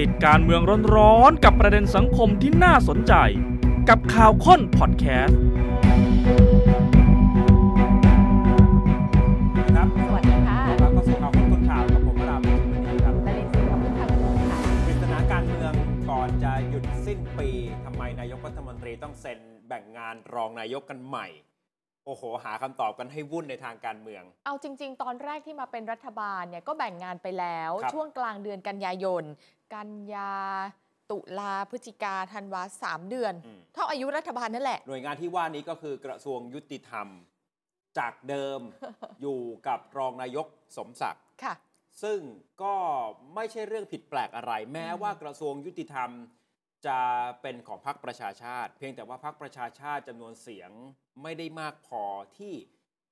ติดการเมืองร้อนๆกับประเด็นสังคมที่น่าสนใจ กับข่าวค้นพอดแคสต์ครับสวัสดีค่ะครับก็สู่ข่าวคนคนข่าวกับผมวราวุฒิมณีครับประเด็นสิ่งของคุณทางคุณค่ะปริศนาการเมืองก่อนจะหยุดสิ้นปีทำไมนายกรัฐมนตรีต้องเซ็นแบ่งงานรองนายกกันใหม่โอ้โห หาคำตอบกันให้วุ่นในทางการเมือง เอาจริง ๆ ตอนแรกที่มาเป็นรัฐบาลเนี่ยก็แบ่งงานไปแล้วครับช่วงกลางเดือนกันยายน กันยา ตุลาพฤศจิกาธันวาสามเดือนอืมเท่าอายุรัฐบาลนั่นแหละ หน่วยงานที่ว่านี้ก็คือกระทรวงยุติธรรม จากเดิมอยู่กับรองนายกสมศักดิ์ค่ะ ซึ่งก็ไม่ใช่เรื่องผิดแปลกอะไร แม้ว่ากระทรวงยุติธรรมจะเป็นของพรรคประชาชาติ เพียงแต่ว่าพรรคประชาชาติจำนวนเสียงไม่ได้มากพอที่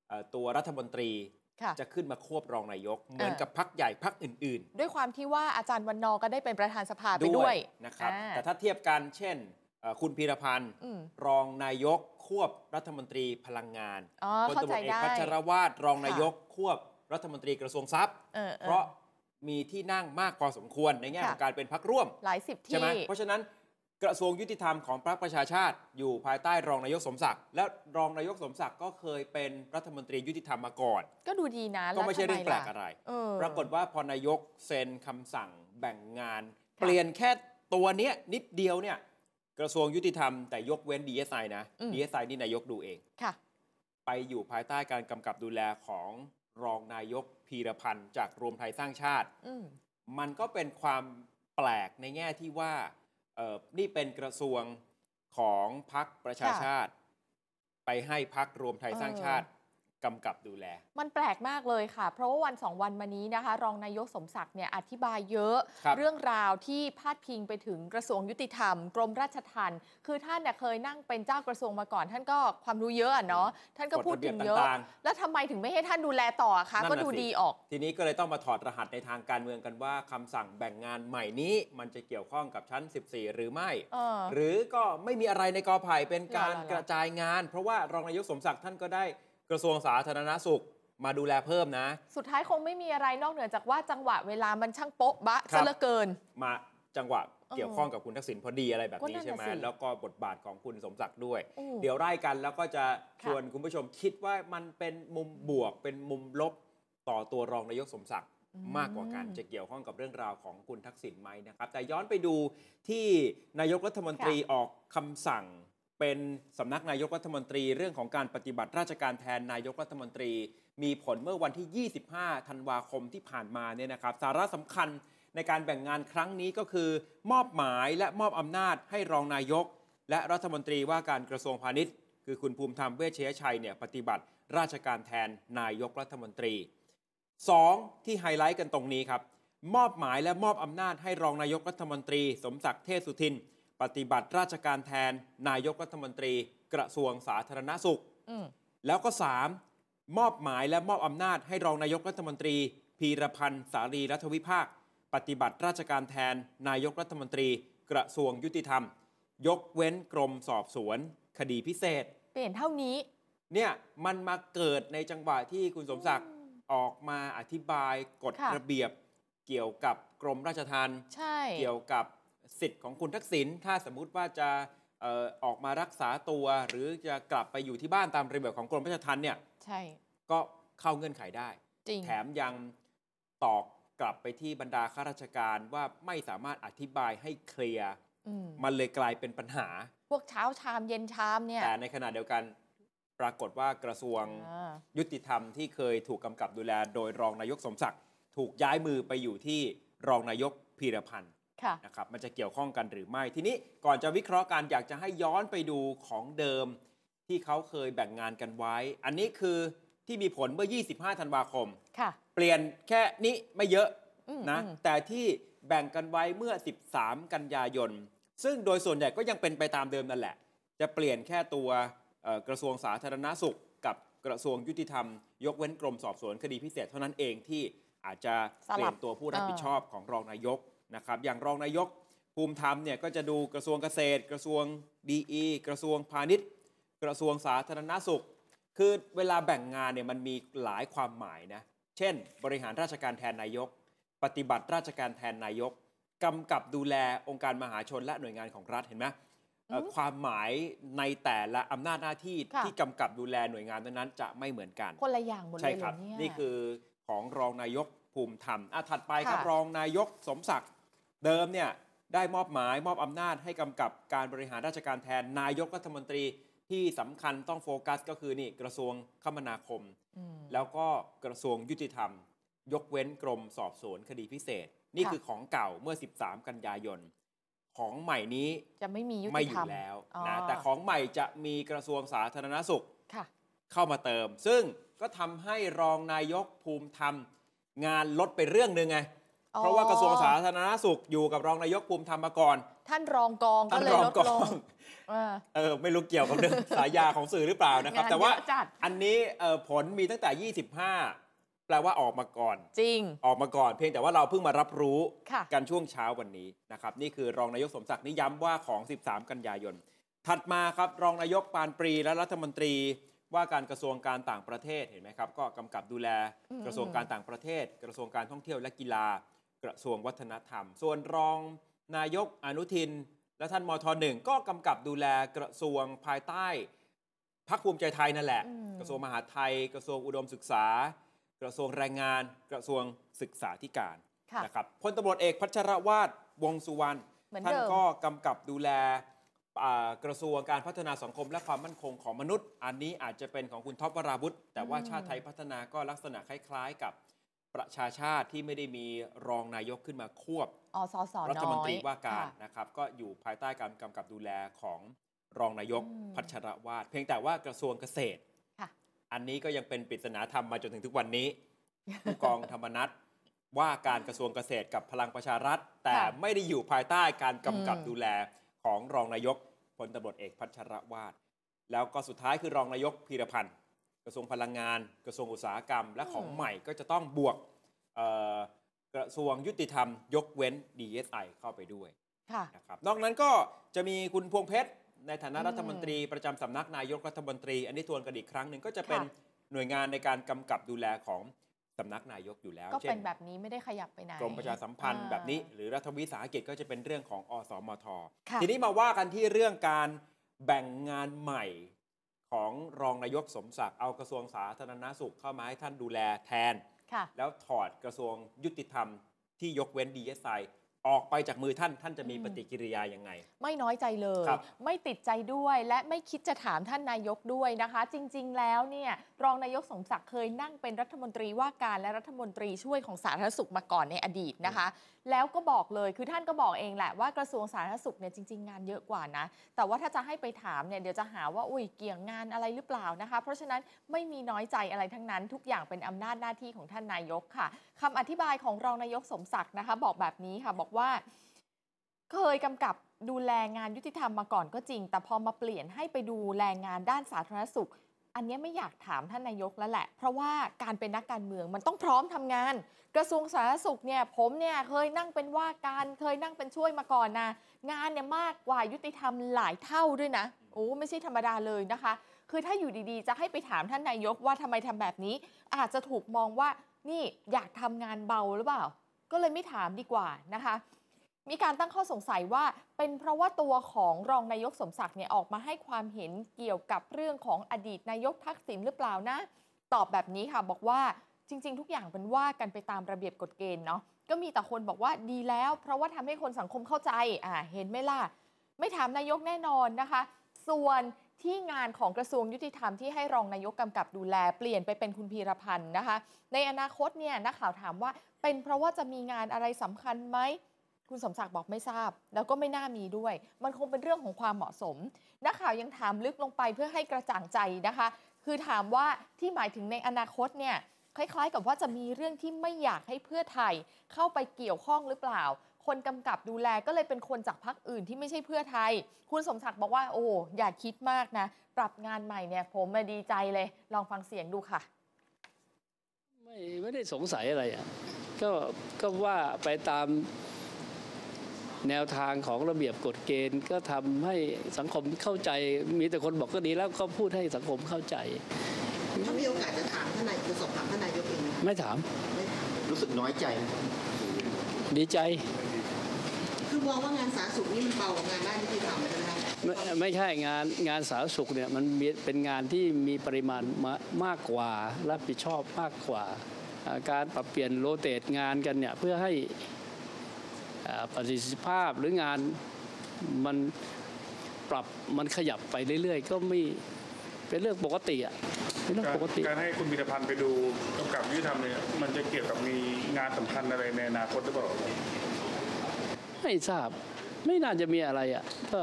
เอ่อตัวรัฐมนตรีค่ะ จะขึ้นมาควบรองนายก เหมือนอ่ากักับพรรคใหญ่พรรคอื่นด้วยความที่ว่าอาจารย์วันนอร์ก็ได้เป็นประธานสภาๆไปด้วยนะครับอ่าแต่ถ้าเทียบกันเช่นเอ่อคุณพีรพันธ์อืมรองนายกควบรัฐมนตรีพลังงานอ๋อพลเข้าตำรใจวจเอกได้พัชรวาทรองนายกควบรัฐมนตรีกระทรวงทรัพย์เออออเพราะมีที่นั่งมากพอสมควรในแง่ค่ะของการเป็นพรรคร่วมหลายสิบใช่ไหมที่เพราะฉะนั้น กระทรวงยุติธรรมของพรรคประชาชาติ อยู่ภายใต้รองนายกสมศักดิ์และรองนายกสมศักดิ์ก็เคยเป็นรัฐมนตรียุติธรรมมาก่อน ก็ดูดีนะก็ไม่ใช่ล้วเรื่องแปลกทำอะไรเออปรากฏว่าพอนายกเซ็นคำสั่งแบ่งงานค่ะเปลี่ยนแค่ตัวเนี้ยนิดเดียวเนี่ยกระทรวงยุติธรรมแต่ยกเว้น DSI นะ DSI นี่นายกดูเองค่ะ ไปอยู่ภายใต้การกำกับดูแลของรองนายกพีรพันธ์จากรวมไทยสร้างชาติอืมมันก็เป็นความแปลกในแง่ที่ว่า เอ่อนี่เป็นกระทรวงของพรรคประชาชาติ ไปให้พรรครวมไทยสร้างชาติ กำกับดูแล มันแปลกมากเลยค่ะ เพราะว่าวันสองวันมานี้นะคะ รองนายกสมศักดิ์เนี่ยอธิบายเยอะ ครับเรื่องราวที่พาดพิงไปถึงกระทรวงยุติธรรม กรมราชทัณฑ์คือท่านเนี่ยเคยนั่งเป็นเจ้ากระทรวงมาก่อน ท่านก็ความรู้เยอะอะเนาะท่านก็พูดถึงเยอะ กฎระบีบต่างแล้วทำไมถึงไม่ให้ท่านดูแลต่ออะคะ นั่นน่ะก็ดูสิ ดีออก ทีนี้ก็เลยต้องมาถอดรหัสในทางการเมืองกันว่าคำสั่งแบ่งงานใหม่นี้ มันจะเกี่ยวข้องกับชั้น 14 หรือไม่ เออ หรือก็ไม่มีอะไรในกอไผ่เป็นการเหรอเหรอกระจายงาน เพราะว่ารองนายกสมศักดิ์ท่านก็ได้ กระทรวงสาธารณสุขมาดูแลเพิ่มนะ สุดท้ายคงไม่มีอะไรนอกเหนือจากว่าจังหวะเวลามันช่างโป๊ะบะครัซะบเหลือเกิน มาจังหวะเกี่ยวข้องกับคุณทักษิณพอดีอะไรแบบก็นั่นี้นน่ะใช่ไหมสิแล้วก็บทบาทของคุณสมศักดิ์ด้วยอืมเดี๋ยวไล่กันแล้วก็จะชค่ะวนคุณผู้ชมคิดว่ามันเป็นมุมบวกเป็นมุมลบต่อตัวรองนายกสมศักดิ์อืมมากกว่ากันจะเกี่ยวข้องกับเรื่องราวของคุณทักษิณไหมนะครับ แต่ย้อนไปดูที่นายกรัฐมนตรีออกคำสั่ง เป็นสำนักนายกรัฐมนตรีเรื่องของการปฏิบัติราชการแทนนายกรัฐมนตรี มีผลเมื่อวันที่ 25 ธันวาคมที่ผ่านมาเนี่ยนะครับ สาระสำคัญในการแบ่งงานครั้งนี้ก็คือ มอบหมายและมอบอำนาจให้รองนายก และรัฐมนตรีว่าการกระทรวงพาณิชย์ คือคุณภูมิธรรมเวชชยชัยเนี่ยปฏิบัติราชการแทนนายกรัฐมนตรี 2. ที่ไฮไลท์กันตรงนี้ครับมอบหมายและมอบอำนาจให้รองนายกรัฐมนตรี สมศักดิ์เทพสุทิน ปฏิบัติราชการแทนนายกรัฐมนตรี กระทรวงสาธารณสุข อืมแล้วก็ 3. มอบหมายและมอบอำนาจให้รองนายกรัฐมนตรี พีรพันธ์สารีรัฐวิภาค ปฏิบัติราชการแทนนายกรัฐมนตรี กระทรวงยุติธรรม ยกเว้นกรมสอบสวน คดีพิเศษ เปลี่ยนเท่านี้ เนี่ยมันมาเกิดในจังหวะที่คุณสมศักดิ์ออกมาอธิบายกฎค่ะ ระเบียบ เกี่ยวกับกรมราชทัณฑ์ใช่ เกี่ยวกับ สิทธิ์ของคุณทักษิณถ้าสมมุติว่าจะเอ่อออกมารักษาตัว หรือจะกลับไปอยู่ที่บ้านตามระเบียบของกรมราชทัณฑ์เนี่ยใช่ก็เข้าเงื่อนไขได้จริงแถมยังตอกกลับไปที่บรรดาข้าราชการว่าไม่สามารถอธิบายให้เคลียร์อืมมันเลยกลายเป็นปัญหา พวกเช้าชามเย็นชามเนี่ยแต่ในขณะเดียวกันปรากฏว่ากระทรวงอ่ายุติธรรมที่เคยถูกกำกับดูแล โดยรองนายกสมศักดิ์ถูกย้ายมือไปอยู่ที่รองนายกพีรพันธ์ค่ะ นะครับมันจะเกี่ยวข้องกันหรือไม่ ทีนี้ก่อนจะวิเคราะห์กันอยากจะให้ย้อนไปดูของเดิม ที่เขาเคยแบ่งงานกันไว้ อันนี้คือที่มีผลเมื่อ 25 ธันวาคมค่ะเปลี่ยนแค่นี้ไม่เยอะอืมนะอืมแต่ที่แบ่งกันไว้เมื่อ 13 กันยายน ซึ่งโดยส่วนใหญ่ก็ยังเป็นไปตามเดิมนั่นแหละ จะเปลี่ยนแค่ตัวเอ่อกระทรวงสาธารณสุข กับกระทรวงยุติธรรม ยกเว้นกรมสอบสวนคดีพิเศษเท่านั้นเองที่อาจจะสลับเปลี่ยนตัวผู้รับผิดชอบของรองนายก นะครับอย่างรองนายกภูมิธรรมเนี่ยก็จะดูกระทรวงเกษตร กระทรวงดีกระทรวงพาณิชย์ กระทรวงสาธารณสุข คือเวลาแบ่งงานเนี่ยมันมีหลายความหมายนะเช่น บริหารราชการแทนนายก ปฏิบัติราชการแทนนายกกำกับดูแลองค์การมหาชนและหน่วยงานของรัฐเห็นไหมเอ่ออืมความหมายในแต่ละอำนาจหน้าที่ค่ะที่กำกับดูแลหน่วยงานนั้นๆจะไม่เหมือนกัน คนละอย่างหมดเลใช่ยเหครรัอบเนี่ยนี่คือของรองนายกภูมิธรรมอะถัดไปครับค่ะรองนายกสมศักดิ์ เดิมเนี่ยได้มอบหมายมอบอำนาจให้กำกับการบริหารราชการแทนนายกรัฐมนตรีที่สำคัญต้องโฟกัสก็คือนี่กระทรวงคมนาคมอืมแล้วก็กระทรวงยุติธรรม ยกเว้นกรมสอบสวนคดีพิเศษ นี่ค่ะคือของเก่าเมื่อ 13 กันยายน ของใหม่นี้จะไม่มียุไม่ติอธรรยู่มแล้วอ๋อนะแต่ของใหม่จะมีกระทรวงสาธารณสุขค่ะเข้ามาเติม ซึ่งก็ทำให้รองนายกภูมิธรรม งานลดไปเรื่องหนึ่งไงอ๋อ เพราะว่ากระทรวงสาธารณสุขอยู่กับรองนายกภูมิธรรมมาก่อน ท่านรองกองก็ท่านเลยรองลดกลองงเออเออไม่รู้เกี่ยวกับเรื่องสายยาของสื่อหรือเปล่านะครับงานแต่ว่าเยอะจัดอันนี้เอ่อผลมีตั้งแต่ 25 แปลว่าออกมาก่อน จริง ออกมาก่อน เพียงแต่ว่าเราเพิ่งมารับรู้ค่ะกันช่วงเช้าวันนี้นะครับนี่คือรองนายกสมศักดิ์นิย้ำว่าของ 13 กันยายน ถัดมาครับรองนายกปานปรีและรัฐมนตรีว่าการกระทรวงการต่างประเทศเห็นไหมครับ ก็กำกับดูแลอืมกระทรวงการต่างประเทศ กระทรวงการท่องเที่ยวและกีฬา กระทรวงวัฒนธรรม ส่วนรองนายกอนุทิน และท่านมทหนึ่งก็กำกับดูแลกระทรวงภายใต้พักภูมิใจไทยนั่นแหละอืมกระทรวงมหาดไทย กระทรวงอุดมศึกษา กระทรวงแรงงาน กระทรวงศึกษาธิการค่ะนะครับพลตำรวจเอกพัชรวาดวงสุวรรณเหมือนท่านเดิมก็กำกับดูแลอ่ากระทรวงการพัฒนาสังคมและความมั่นคงของมนุษย์ อันนี้อาจจะเป็นของคุณท็อปวราวุธแต่ว่าชาติไทยพัฒนาก็ลักษณะคล้าย ๆ กับ ประชาชาติที่ไม่ได้มีรองนายกขึ้นมาควบอสสรัฐน้มนอตรียว่าการค่ะนะครับ ก็อยู่ภายใต้การกำกับดูแลของรองนายกอืมพัชรวาดเพียงแต่ว่ากระทรวงเกษตรค่ะอันนี้ก็ยังเป็นปริศนาธรรมมาจนถึงทุกวันนี้ผู้กองธรรมนัฐว่าการกระทรวงเกษตรกับพลังประชารัฐ แต่ค่ะไม่ได้อยู่ภายใต้การกำกับอืมดูแลของรองนายกพลตำรวจเอกพัชรวาดแล้วก็สุดท้ายคือรองนายกพีรพันธ์ก ระทรวงพลังงาน กระทรวงอุตสาหกรรม และของใหม่ก็จะต้องบวกเอ่อกระทรวงยุติธรรม ยกเว้น DSI เข้าไปด้วยค่ะนะครับนอกนั้นก็จะมีคุณพวงเพชร ในฐานะอืมรัฐมนตรีประจำสำนักนายกรัฐมนตรี อันนี้ทวนกันอีกครั้งหนึ่งก็จะเป็นค่ะหน่วยงานในการกำกับดูแลของสำนักนายกอยู่แล้วก็เช่เป็นแบบนี้ไม่ได้ขยับไปไหนกรมประชาสัมพันธ์อ่าแบบนี้ หรือรัฐวิสาหกิจก็จะเป็นเรื่องของอสมทค่ะทีนี้มาว่ากันที่เรื่องการแบ่งงานใหม่ ของรองนายกสมศักดิ์เอากระทรวงสาธารณสุขเข้ามาให้ท่านดูแลแทน ค่ะ แล้วถอดกระทรวงยุติธรรมที่ยกเว้น DSI ออกไปจากมือท่านท่านจะมีอืมปฏิกิริยายังไง ไม่น้อยใจเลย ครับ ไม่ติดใจด้วยและไม่คิดจะถามท่านนายกด้วยนะคะ จริง ๆ แล้วเนี่ยรองนายกสมศักดิ์เคยนั่งเป็นรัฐมนตรีว่าการและรัฐมนตรีช่วยของสาธารณสุขมาก่อนในอดีตนะคะ แล้วก็บอกเลยคือท่านก็บอกเองแหละว่ากระทรวงสาธารณสุขเนี่ยจริง ๆ งานเยอะกว่านะ แต่ว่าถ้าจะให้ไปถามเนี่ยเดี๋ยวจะหาว่าอุ้ยเกี่ยงงานอะไรหรือเปล่านะคะ เพราะฉะนั้นไม่มีน้อยใจอะไรทั้งนั้น ทุกอย่างเป็นอำนาจหน้าที่ของท่านนายกค่ะคำอธิบายของรองนายกสมศักดิ์นะคะ บอกแบบนี้ค่ะบอกว่า เคยกำกับดูแลงานยุติธรรมมาก่อนก็จริง แต่พอมาเปลี่ยนให้ไปดูแลงานด้านสาธารณสุข อันนี้ไม่อยากถามท่านนายกแล้วแหละ เพราะว่าการเป็นนักการเมืองมันต้องพร้อมทำงาน กระทรวงสาธารณสุขเนี่ยผมเนี่ยเคยนั่งเป็นว่าการเคยนั่งเป็นช่วยมาก่อนนะงานเนี่ยมากกว่ายุติธรรมหลายเท่าด้วยนะโอ้ไม่ใช่ธรรมดาเลยนะคะ คือถ้าอยู่ดีๆ จะให้ไปถามท่านนายกว่าทำไมทำแบบนี้ อาจจะถูกมองว่านี่อยากทำงานเบาหรือเปล่า ก็เลยไม่ถามดีกว่านะคะ มีการตั้งข้อสงสัยว่าเป็นเพราะว่าตัวของรองนายกสมศักดิ์เนี่ยออกมาให้ความเห็นเกี่ยวกับเรื่องของอดีตนายกทักษิณหรือเปล่านะ ตอบแบบนี้ค่ะบอกว่าจริง ๆ ทุกอย่างเป็นว่ากันไปตามระเบียบกฎเกณฑ์เนาะก็มีแต่คนบอกว่าดีแล้ว เพราะว่าทำให้คนสังคมเข้าใจอ่าเห็นไหมล่ะ ไม่ถามนายกแน่นอนนะคะ ส่วนที่งานของกระทรวงยุติธรรมที่ให้รองนายกกำกับดูแลเปลี่ยนไปเป็นคุณพีรพันธ์นะคะ ในอนาคตเนี่ยนักข่าวถามว่าเป็นเพราะว่าจะมีงานอะไรสำคัญไหม คุณสมศักดิ์บอกไม่ทราบ แล้วก็ไม่น่ามีด้วย มันคงเป็นเรื่องของความเหมาะสม นักข่าวยังถามลึกลงไปเพื่อให้กระจ่างใจนะคะ คือถามว่าที่หมายถึงในอนาคตเนี่ยคล้ายๆ กับว่าจะมีเรื่องที่ไม่อยากให้เพื่อไทย เข้าไปเกี่ยวข้องหรือเปล่า คนกำกับดูแลก็เลยเป็นคนจากพรรคอื่นที่ไม่ใช่เพื่อไทย คุณสมศักดิ์บอกว่าโอ้อย่าคิดมากนะ ปรับงานใหม่เนี่ย ผมมาดีใจเลย ลองฟังเสียงดูค่ะ ไม่ไม่ได้สงสัยอะไรอะก็ก็ว่าไปตาม แนวทางของระเบียบกฎเกณฑ์ ก็ทำให้สังคมเข้าใจ มีแต่คนบอกก็ดีแล้วก็พูดให้สังคมเข้าใจถ้ามีโอกาสจะถามท่านนายจะสอบถามท่านนายกเองไหมไม่ถามไม่ถาม รู้สึกน้อยใจไหมดีใจ คือมองว่างานสาธารณสุขนี่มันเบากว่างานด้านยุติธรรมใช่ไหมคะไม่ไม่ใช่งานงานสาธารณสุขเนี่ยมันมีเป็นงานที่มีปริมาณมามากกว่า รับผิดชอบมากกว่าอ่าการปรับเปลี่ยนโรเตทงานกันเนี่ยเพื่อให้อ่า ประสิทธิภาพหรืองานมันปรับมันขยับไปเรื่อยๆ ก็ไม่เป็นเรื่องปกติอะเป็นเรื่องการปกติ การให้คุณพิธภัณฑ์ไปดูกำกับยุติธรรมเนี่ยมันจะเกี่ยวกับมีงานสำคัญอะไรในอนาคตหรือเปล่าไม่ทราบไม่น่าจะมีอะไรอะก็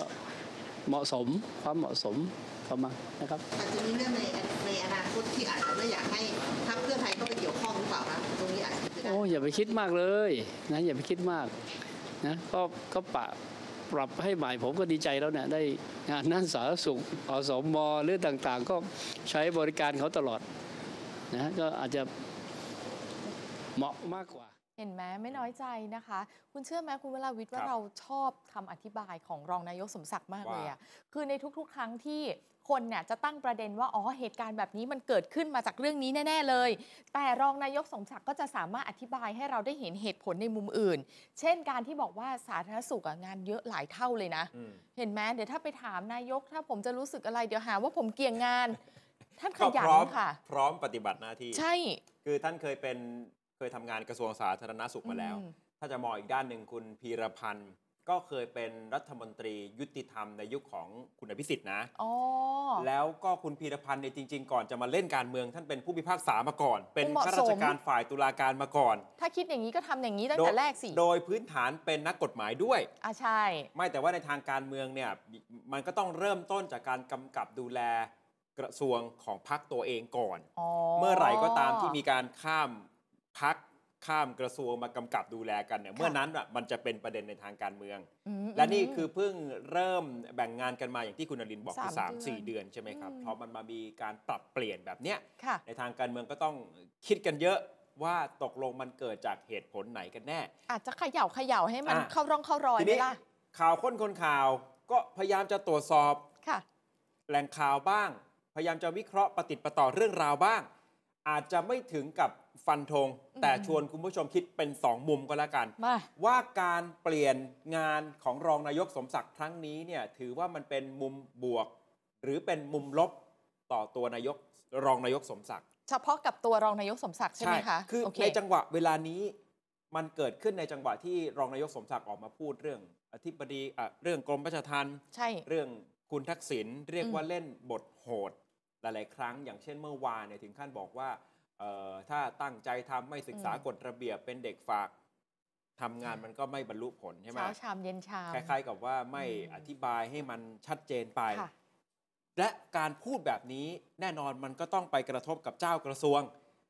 เหมาะสมความเหมาะสมประมาณนะครับอาจจะมีเรื่องในในอนาคตที่อาจจะไม่อยากให้พรรคเพื่อไทยเข้าไปเกี่ยวข้องหรือเปล่าคะตรงนี้อาจจะเป็นไปได้โอ้อย่าไปคิดมากเลยนะอย่าไปคิดมาก นะก็ก็ปะปรับให้ใหม่ผมก็ดีใจแล้วเนี่ยได้งานนั่นสาธารณสุขอสมหรือต่างๆ ก็ใช้บริการเขาตลอดนะก็อาจจะเหมาะมากกว่าเห็นไหมไม่น้อยใจนะคะ คุณเชื่อไหมคุณวราวิทย์ว่าครับเราชอบคำอธิบายของรองนายกสมศักดิ์มากว่าเลยอะคือในทุกๆ ครั้งที่ คนเนี่ยจะตั้งประเด็นว่า อ๋อ เหตุการณ์แบบนี้มันเกิดขึ้นมาจากเรื่องนี้แน่ ๆ เลย แต่รองนายกสมศักดิ์ก็จะสามารถอธิบายให้เราได้เห็นเหตุผลในมุมอื่น เช่นการที่บอกว่าสาธารณสุขอะงานเยอะหลายเท่าเลยนะอืมเห็นไหมเดี๋ยวถ้าไปถามนายก ถ้าผมจะรู้สึกอะไรเดี๋ยวหาว่าผมเกี่ยงงาน ท่านขก็ยัพนร้อมค่ะ พร้อมปฏิบัติหน้าที่ ใช่ คือท่านเคยเป็นเคยทำงานกระทรวงสาธารณสุขมาแล้วอืมถ้าจะมองอีกด้านหนึ่งคุณพีรพันธ์ ก็เคยเป็นรัฐมนตรียุติธรรมในยุคของคุณอภิสิทธิ์นะ อ๋อ แล้วก็คุณพีรพันธ์เนี่ยจริง ๆ ก่อนจะมาเล่นการเมืองท่านเป็นผู้พิพากษามาก่อน เป็นเหมาะข้าสมราชการฝ่ายตุลาการมาก่อน ถ้าคิดอย่างนี้ก็ทำอย่างนี้ตั้งโดแต่ยแรกสิ โดยพื้นฐานเป็นนักกฎหมายด้วย อะใช่ ไม่แต่ว่าในทางการเมืองเนี่ยมันก็ต้องเริ่มต้นจากการกำกับดูแลกระทรวงของพรรคตัวเองก่อน อ๋อ เมื่อไหร่ก็ตามที่มีการข้ามพัก ข้ามกระทรวงมากำกับดูแลกันเนี่ยเมื่อนั้นอะมันจะเป็นประเด็นในทางการเมืองอืมและนี่คือเพิ่งเริ่มแบ่งงานกันมาอย่างที่คุณนรินทร์บอกคือสาสามมเดือนสี่เดือนใช่ไหมครับอืมพอมันมามีการปรับเปลี่ยนแบบเนี้ยค่ะในทางการเมืองก็ต้องคิดกันเยอะว่าตกลงมันเกิดจากเหตุผลไหนกันแน่ อาจจะเขย่าเขย่าให้มันอะเข้าร่องเข้ารอยทีไหมนี้ล่ะข่าวค้นคนข่าวก็พยายามจะตรวจสอบค่ะแหล่งข่าวบ้าง พยายามจะวิเคราะห์ประติดประต่อเรื่องราวบ้าง อาจจะไม่ถึงกับฟันธงอืมแต่ชวนคุณผู้ชมคิดเป็นสองมุมก็แล้วกันมาว่าการเปลี่ยนงานของรองนายกสมศักดิ์ครั้งนี้เนี่ยถือว่ามันเป็นมุมบวก หรือเป็นมุมลบต่อตัวนายกรองนายกสมศักดิ์เฉพาะกับตัวรองนายกสมศักดิ์ใช่ไหมคะคือโเในจังหวะเวลานี้มันเกิดขึ้นในจังหวะที่รองนายกสมศักดิ์ออกมาพูดเรื่องอธิบดีอะเรื่องกรมประชาทัณฑ์ใช่เรื่องคุณทักษิณเรียกอืมว่าเล่นบทโหด หลาย ๆ ครั้ง อย่างเช่นเมื่อวานเนี่ยถึงขั้นบอกว่าเอ่อถ้าตั้งใจทำไม่ศึกษากฎระเบียบเป็นเด็กฝากทำงานมันก็ไม่บรรลุผลใช่ไหมเช้าชามเย็นชามคล้ายๆ กับว่าไม่อืมอธิบายให้มันชัดเจนไปค่ะและการพูดแบบนี้แน่นอนมันก็ต้องไปกระทบกับเจ้ากระทรวง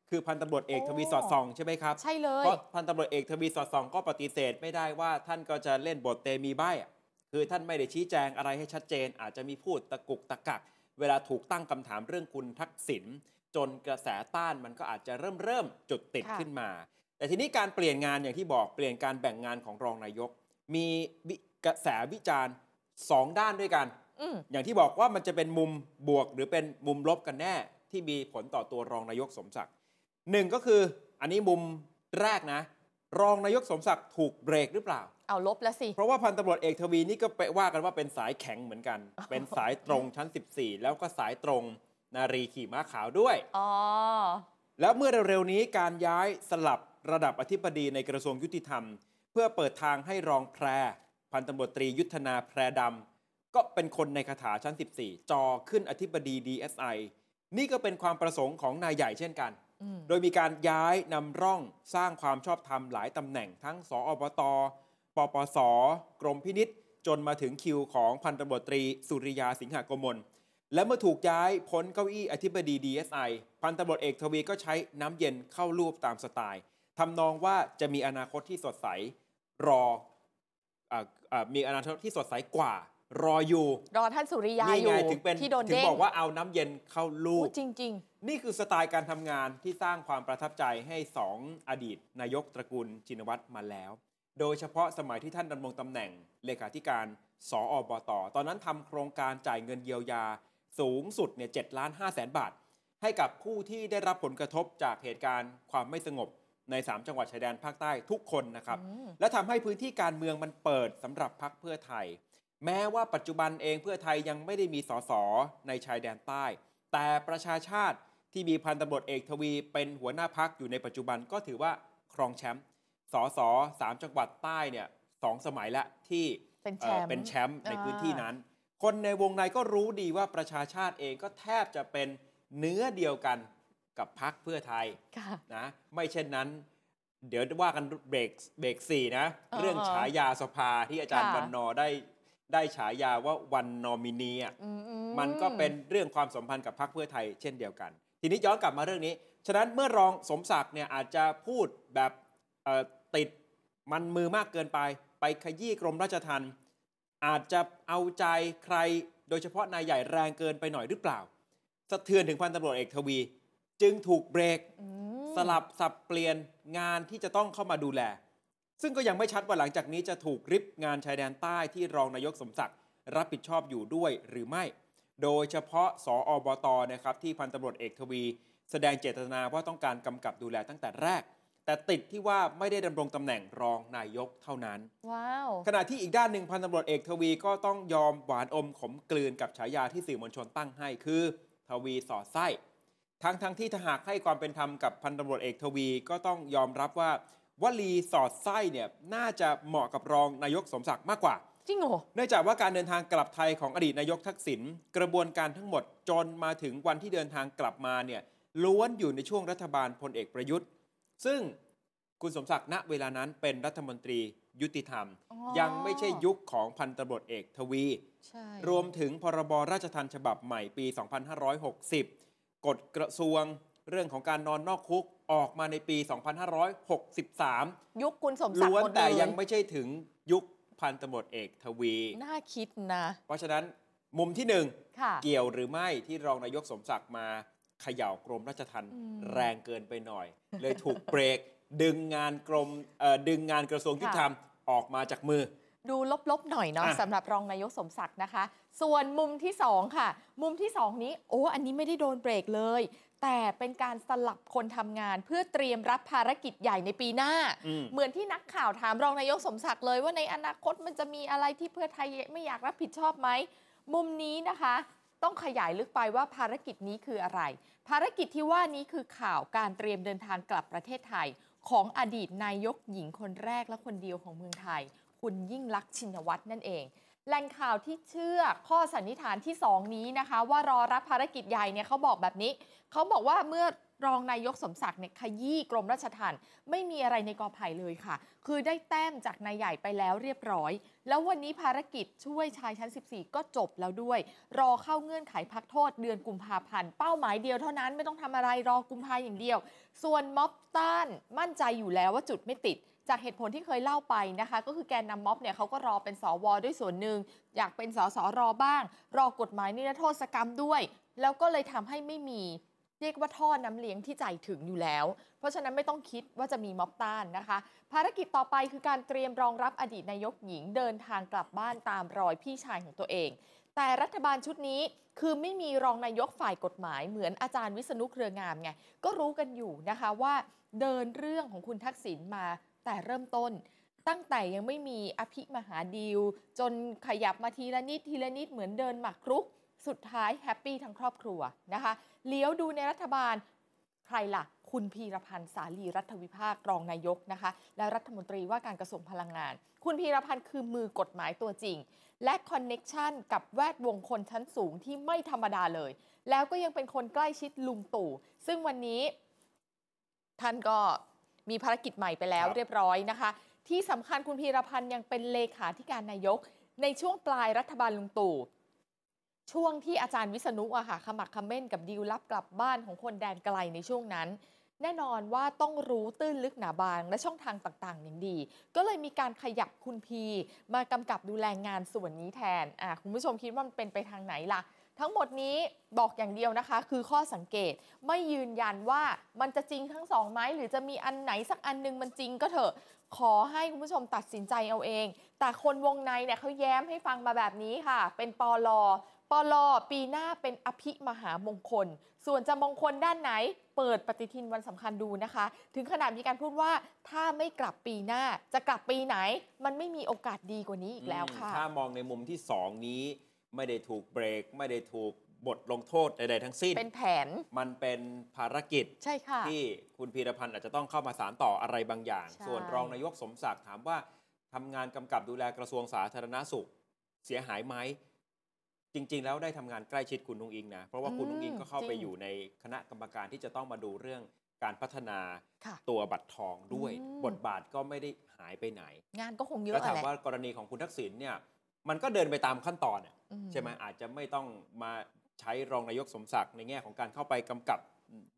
คือพันตำรวจเอกโอ้ทวีสอดส่องใช่ไหมครับใช่เลยเพราะพันตำรวจเอกทวีสอดส่องก็ปฏิเสธไม่ได้ว่าท่านก็จะเล่นบทเตมีใบอะคือท่านไม่ได้ชี้แจงอะไรให้ชัดเจน อาจจะมีพูดตะกุกตะกัก เวลาถูกตั้งคำถามเรื่องคุณทักษิณจนกระแสต้านมันก็อาจจะเริ่มเริ่มจุดติดค่ะขึ้นมา แต่ทีนี้การเปลี่ยนงานอย่างที่บอกเปลี่ยนการแบ่งงานของรองนายก มีวิกระแสวิจารณ์สองด้านด้วยกันอืมอย่างที่บอกว่ามันจะเป็นมุมบวกหรือเป็นมุมลบกันแน่ ที่มีผลต่อตัวรองนายกสมศักดิ์หนึ่งก็คืออันนี้มุมแรกนะ รองนายกสมศักดิ์ถูกเบรกหรือเปล่า เอาลบแล้วสิ เพราะว่าพันตำรวจเอกทวีนี่ก็ไปว่ากันว่าเป็นสายแข็งเหมือนกัน เป็นสายตรงชั้น 14 แล้วก็สายตรงนารีขี่ม้าขาวด้วยอ๋อแล้วเมื่อเร็วๆนี้การย้ายสลับระดับอธิบดีในกระทรวงยุติธรรม เพื่อเปิดทางให้รองแพร พันตำรวจตรียุทธนาแพรดำก็เป็นคนในคาถาชั้น 14 จอขึ้นอธิบดี DSI นี่ก็เป็นความประสงค์ของนายใหญ่เช่นกันอืม โดยมีการย้ายนำร่องสร้างความชอบธรรมหลายตำแหน่งทั้งสอบตปปส กรมพินิษจนมาถึงคิวของพันตำรวจตรีสุริยาสิงหากมล และเมื่อถูกย้ายพ้นเก้าอี้อธิบดี DSI พันตำรวจเอกทวีก็ใช้น้ำเย็นเข้ารูปตามสไตล์ทำนองว่าจะมีอนาคตที่สดใสรออ่าอ่ามีอนาคตที่สดใสกว่ารออยู่ รอท่านสุริยานี่อยู่ไงถึงเป็นที่โดนถึงเด้งบอกว่าเอาน้ำเย็นเข้ารูพูปดจริง นี่คือสไตล์การทำงานที่สร้างความประทับใจให้สองอดีต นายกตระกูลชินวัตรมาแล้ว โดยเฉพาะสมัยที่ท่านดำรงตำแหน่งเลขาธิการสออบตตอนนั้นทำโครงการจ่ายเงินเยียวยาสูงสุดเนี่ยเจ็ดล้านห้าแสนบาท ให้กับผู้ที่ได้รับผลกระทบจากเหตุการณ์ความไม่สงบใน 3 จังหวัดชายแดนภาคใต้ทุกคนนะครับอืมและทำให้พื้นที่การเมืองมันเปิดสำหรับพักเพื่อไทย แม้ว่าปัจจุบันเองเพื่อไทยยังไม่ได้มีสสในชายแดนใต้ แต่ประชาชาติ ที่มีพันตำรวจเอกทวี เป็นหัวหน้าพักอยู่ในปัจจุบันก็ถือว่าครองแชมป์สสสามจังหวัดใต้เนี่ยสองสมัยละที่เป็นแชเอ่อมป์เป็นแชมป์ในอ่าพื้นที่นั้น คนในวงในก็รู้ดีว่าประชาชาติเองก็แทบจะเป็นเนื้อเดียวกันกับพักเพื่อไทยค่ะนะไม่เช่นนั้น เดี๋ยวว่ากันเบรกเบรกสี่นะอ่าเรื่องฉายาสภาที่อาจารย์ค่ะวันนอร์ได้ได้ฉายาว่าวันนอมินีอะอืมันก็เป็นเรื่องความสัมพันธ์กับพรรคเพื่อไทยเช่นเดียวกัน ทีนี้ย้อนกลับมาเรื่องนี้ ฉะนั้นเมื่อรองสมศักดิ์เนี่ยอาจจะพูดแบบติดมันมือมากเกินไป ไปขยี้กรมราชทัณฑ์อาจจะเอาใจใครโดยเฉพาะนายใหญ่แรงเกินไปหน่อยหรือเปล่า สะเทือนถึงพันตำรวจเอกทวี จึงถูกเบรก สลับสับเปลี่ยนงานที่จะต้องเข้ามาดูแล ซึ่งก็ยังไม่ชัดว่าหลังจากนี้จะถูกริบงานชายแดนใต้ที่รองนายกสมศักดิ์รับผิดชอบอยู่ด้วยหรือไม่ โดยเฉพาะสออบตนะครับที่พันตำรวจเอกทวี แสดงเจตนาว่าต้องการกำกับดูแลตั้งแต่แรก แต่ติดที่ว่าไม่ได้ดำรงตำแหน่งรองนายกเท่านั้น ว้าว ขณะที่อีกด้านหนึ่งพันตำรวจเอกทวีก็ต้องยอมหวานอมขมกลืนกับฉายาที่สื่อมวลชนตั้งให้คือ ทวีสอดไส้ทั้งทั้งที่ถ้าหากให้ความเป็นธรรมกับพันตำรวจเอกทวีก็ต้องยอมรับว่าวลีสอดไส้เนี่ยน่าจะเหมาะกับรองนายกสมศักดิ์มากกว่า จริงเหรอเนื่องจากว่าการเดินทางกลับไทยของอดีตนายกทักษิณกระบวนการทั้งหมดจนมาถึงวันที่เดินทางกลับมาเนี่ยล้วนอยู่ในช่วงรัฐบาลพลเอกประยุทธ์ ซึ่งคุณสมศักดิ์ณเวลานั้นเป็นรัฐมนตรียุติธรรมอ๋อยังไม่ใช่ยุคของพันตำรวจเอกทวีใช่รวมถึงพรบราชทัณฑ์ฉบับใหม่ปี 2560 กฎกระทรวงเรื่องของการนอนนอกคุกออกมาในปี 2563 ยุคคุณสมศักดิ์ล้วนหมดแต่เลยยังไม่ใช่ถึงยุค พันตำรวจเอกทวี น่าคิดนะ เพราะฉะนั้นมุมที่หนึ่งค่ะ เกี่ยวหรือไม่ที่รองนายกสมศักดิ์มาเขย่ากรมราชทัณฑ์อืมแรงเกินไปหน่อย เลยถูกเบรก ดึงงานกรมเอ่อดึงงานกระทรวงยุติธรรมออกมาจากมือ ดูลบๆหน่อยเนาะอะ สำหรับรองนายกสมศักดิ์นะคะ ส่วนมุมที่สองค่ะ มุมที่สองนี้ โอ้อันนี้ไม่ได้โดนเบรกเลย แต่เป็นการสลับคนทำงาน เพื่อเตรียมรับภารกิจใหญ่ในปีหน้าอืมเหมือนที่นักข่าวถามรองนายกสมศักดิ์เลยว่าในอนาคตมันจะมีอะไรที่เพื่อไทยไม่อยากรับผิดชอบไหม มุมนี้นะคะ ต้องขยายลึกไปว่าภารกิจนี้คืออะไร ภารกิจที่ว่านี้คือข่าวการเตรียมเดินทางกลับประเทศไทย ของอดีตนายกหญิงคนแรกและคนเดียวของเมืองไทย คุณยิ่งลักษณ์ชินวัตรนั่นเอง แหล่งข่าวที่เชื่อข้อสันนิษฐานที่ 2 นี้นะคะ ว่ารอรับภารกิจใหญ่เนี่ยเขาบอกแบบนี้ เขาบอกว่าเมื่อรองนายกสมศักดิ์เนี่ยขยี้กรมราชทัณฑ์ไม่มีอะไรในกอไผ่เลยค่ะ คือได้แต้มจากนายใหญ่ไปแล้วเรียบร้อย แล้ววันนี้ภารกิจช่วยชายชั้น 14 ก็จบแล้วด้วย รอเข้าเงื่อนไขพักโทษเดือนกุมภาพันธ์เป้าหมายเดียวเท่านั้นไม่ต้องทำอะไรรอกุมภาอย่างเดียว ส่วนม็อบต้านมั่นใจอยู่แล้วว่าจุดไม่ติด จากเหตุผลที่เคยเล่าไปนะคะ ก็คือแกนนำม็อบเนี่ยเขาก็รอเป็นสวด้วยส่วนหนึ่ง อยากเป็นสสรอบ้าง รอกฎหมายนิรโทษกรรมด้วย แล้วก็เลยทำให้ไม่มีเรียกว่าท่อน้ำเลี้ยงที่ใจถึงอยู่แล้ว เพราะฉะนั้นไม่ต้องคิดว่าจะมีม็อบต้านนะคะ ภารกิจต่อไปคือการเตรียมรองรับอดีตนายกหญิงเดินทางกลับบ้านตามรอยพี่ชายของตัวเอง แต่รัฐบาลชุดนี้คือไม่มีรองนายกฝ่ายกฎหมายเหมือนอาจารย์วิษณุเครืองามไง ก็รู้กันอยู่นะคะว่าเดินเรื่องของคุณทักษิณมา แต่เริ่มต้น ตั้งแต่ยังไม่มีอภิมหาดีล จนขยับมาทีละนิดทีละนิดเหมือนเดินหมากรุก สุดท้าย happy ทั้งครอบครัวนะคะแล้วอยู่ในรัฐบาลใครล่ะ คุณพีระพันธุ์สาลีรัฐวิภาครองนายกนะคะ และรัฐมนตรีว่าการกระทรวงพลังงาน คุณพีระพันธุ์คือมือกฎหมายตัวจริง และคอนเน็กชันกับแวดวงคนชั้นสูงที่ไม่ธรรมดาเลย แล้วก็ยังเป็นคนใกล้ชิดลุงตู่ ซึ่งวันนี้ท่านก็ มีภารกิจใหม่ไปแล้วครับเรียบร้อยนะคะ ที่สำคัญคุณพีรพันธ์ยังเป็นเลขาธิการนายก ในช่วงปลายรัฐบาลลุงตู่ช่วงที่อาจารย์วิษณุอะค่ะขมักเขม้นกับดีลลับกลับบ้านของคนแดนไกลในช่วงนั้น แน่นอนว่าต้องรู้ตื้นลึกหนาบางและช่องทางต่างๆ อย่างดี ก็เลยมีการขยับคุณพีมากำกับดูแลงานส่วนนี้แทนอะคุณผู้ชมคิดว่ามันเป็นไปทางไหนล่ะ ทั้งหมดนี้บอกอย่างเดียวนะคะ คือข้อสังเกตไม่ยืนยันว่ามันจะจริงทั้งสองไหมหรือจะมีอันไหนสักอันหนึงมันจริงก็เถอะ ขอให้คุณผู้ชมตัดสินใจเอาเอง แต่คนวงในเนี่ยเขาแย้มให้ฟังมาแบบนี้ค่ะ เป็นปอลอปลอปีหน้าเป็นอภิมหามงคล ส่วนจะมงคลด้านไหน เปิดปฏิทินวันสำคัญดูนะคะ ถึงขนาดมีการพูดว่าถ้าไม่กลับปีหน้าจะกลับปีไหน มันไม่มีโอกาสดีกว่านี้อีกแล้วค่ะ ถ้ามองในมุมที่ 2 นี้ ไม่ได้ถูกเบรก ไม่ได้ถูกบทลงโทษใดๆทั้งสิ้น เป็นแผน มันเป็นภารกิจใช่ค่ะที่คุณพีรพันธ์อาจจะต้องเข้ามาสารต่ออะไรบางอย่างใช่ส่วนรองนายกสมศักดิ์ถามว่าทำงานกำกับดูแลกระทรวงสาธารณสุข เสียหายไหมจริง ๆ แล้วได้ทำงานใกล้ชิดคุณนุงอิงนะ เพราะว่าคุณนุงอิงก็เข้าไปอยู่ในคณะกรรมการที่จะต้องมาดูเรื่องการพัฒนาค่ะตัวบัตรทองด้วยอืมบทบาทก็ไม่ได้หายไปไหน งานก็คงเยแล้วอะถามแหละว่ากรณีของคุณทักษิณเนี่ย มันก็เดินไปตามขั้นตอนอะอืใช่ไหมอาจจะไม่ต้องมาใช้รองนายกสมศักดิ์ในแง่ของการเข้าไปกำกับ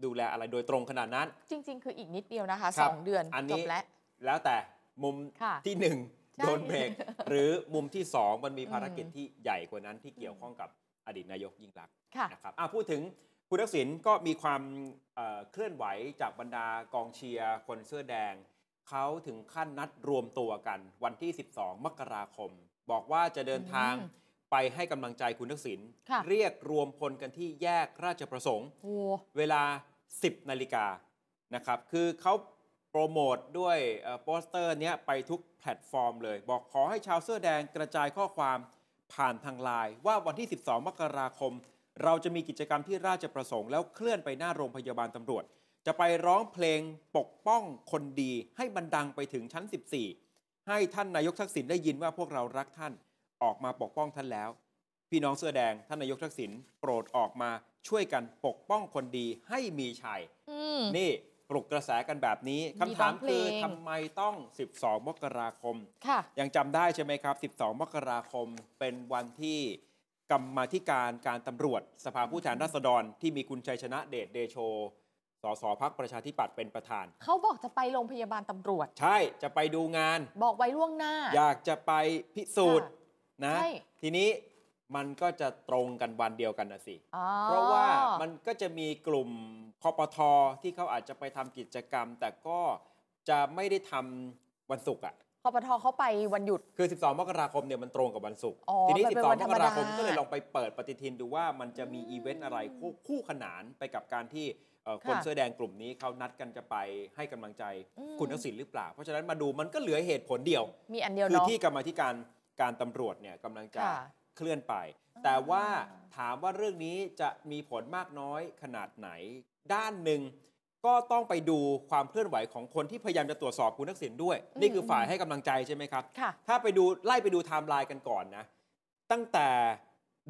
ดูแลอะไรโดยตรงขนาดนั้น จริง ๆ คืออีกนิดเดียวนะคะครัสบองเดือนอันจนี้บแล้วแล้วแต่มุมค่ะที่หนึ่งใช่โดนเบรกหรือมุมที่สองมันมีภารกิจอืมที่ใหญ่กว่านั้นที่เกี่ยวข้องกับอดีตนายกยิ่งรักษณ์ค่ะนะครับอะพูดถึงคุณทักษิณก็มีความเอ่อเคลื่อนไหวจากบรรดากองเชียร์คนเสื้อแดงเขาถึงขั้นนัดรวมตัวกันวันที่ 12 มกราคม บอกว่าจะเดินทางอืมไปให้กำลังใจคุณทักษิณค่ะเรียกรวมพลกันที่แยกราชประสงค์โอ้เวลา 10 นาฬิกานะครับ คือเขาโปรโมทด้วยเอ่อโปสเตอร์เนี้ยไปทุกแพลตฟอร์มเลย บอกขอให้ชาวเสื้อแดงกระจายข้อความผ่านทางไลน์ว่าวันที่ 12 มกราคม เราจะมีกิจกรรมที่ราชประสงค์แล้วเคลื่อนไปหน้าโรงพยาบาลตำรวจ จะไปร้องเพลงปกป้องคนดีให้มันดังไปถึงชั้น 14 ให้ท่านนายกทักษิณได้ยินว่าพวกเรารักท่านออกมาปกป้องท่านแล้ว พี่น้องเสื้อแดงท่านนายกทักษิณโปรดออกมาช่วยกันปกป้องคนดีให้มีชัยอืมนี่ปลุกกระแสกันแบบนี้มีคำถามร้องเพลคืองทำไมต้อง 12 มกราคมค่ะยังจำได้ใช่ไหมครับ 12 มกราคมเป็นวันที่กรรมาธิการการตำรวจ สภาผู้แทนราษฎรที่มีคุณชัยชนะเดชเดโช สสพักประชาธิปัตย์เป็นประธาน เขาบอกจะไปโรงพยาบาลตำรวจ ใช่จะไปดูงาน บอกไว้ล่วงหน้า อยากจะไปพิสูจน์นะ ใช่ ทีนี้มันก็จะตรงกันวันเดียวกันนะสิ อ๋อเพราะว่ามันก็จะมีกลุ่มคปท.อที่เขาอาจจะไปทำกิจกรรม แต่ก็จะไม่ได้ทำวันศุกร์อะ คอปทเขาไปวันหยุด คือ 12 มกราคมเนี่ยมันตรงกับวันศุกร์ อ๋อทีนี้ มันเป็นวันธรรมดา 12 มกราคมก็เลยลองไปเปิดปฏิทินดูว่ามันจะมีอีเวนต์อะไรคู่คู่ขนานไปกับการที่เอ่อ คนค่ะเสื้อแดงกลุ่มนี้เขานัดกันจะไปให้กำลังใจอืมคุณทักษิณหรือเปล่า เพราะฉะนั้นมาดูมันก็เหลือเหตุผลเดียว มีอันเดียวคือเนาะที่กรมาธิการการตำรวจเนี่ยกำลังจะค่ะเคลื่อนไป แต่ว่าถามว่าเรื่องนี้จะมีผลมากน้อยขนาดไหน ด้านหนึ่งก็ต้องไปดูความเคลื่อนไหวของคนที่พยายามจะตรวจสอบคุณทักษิณด้วยอืมนี่คือฝ่ายให้กำลังใจใช่ไหมครับค่ะถ้าไปดูไล่ไปดูไทม์ไลน์กันก่อนนะ ตั้งแต่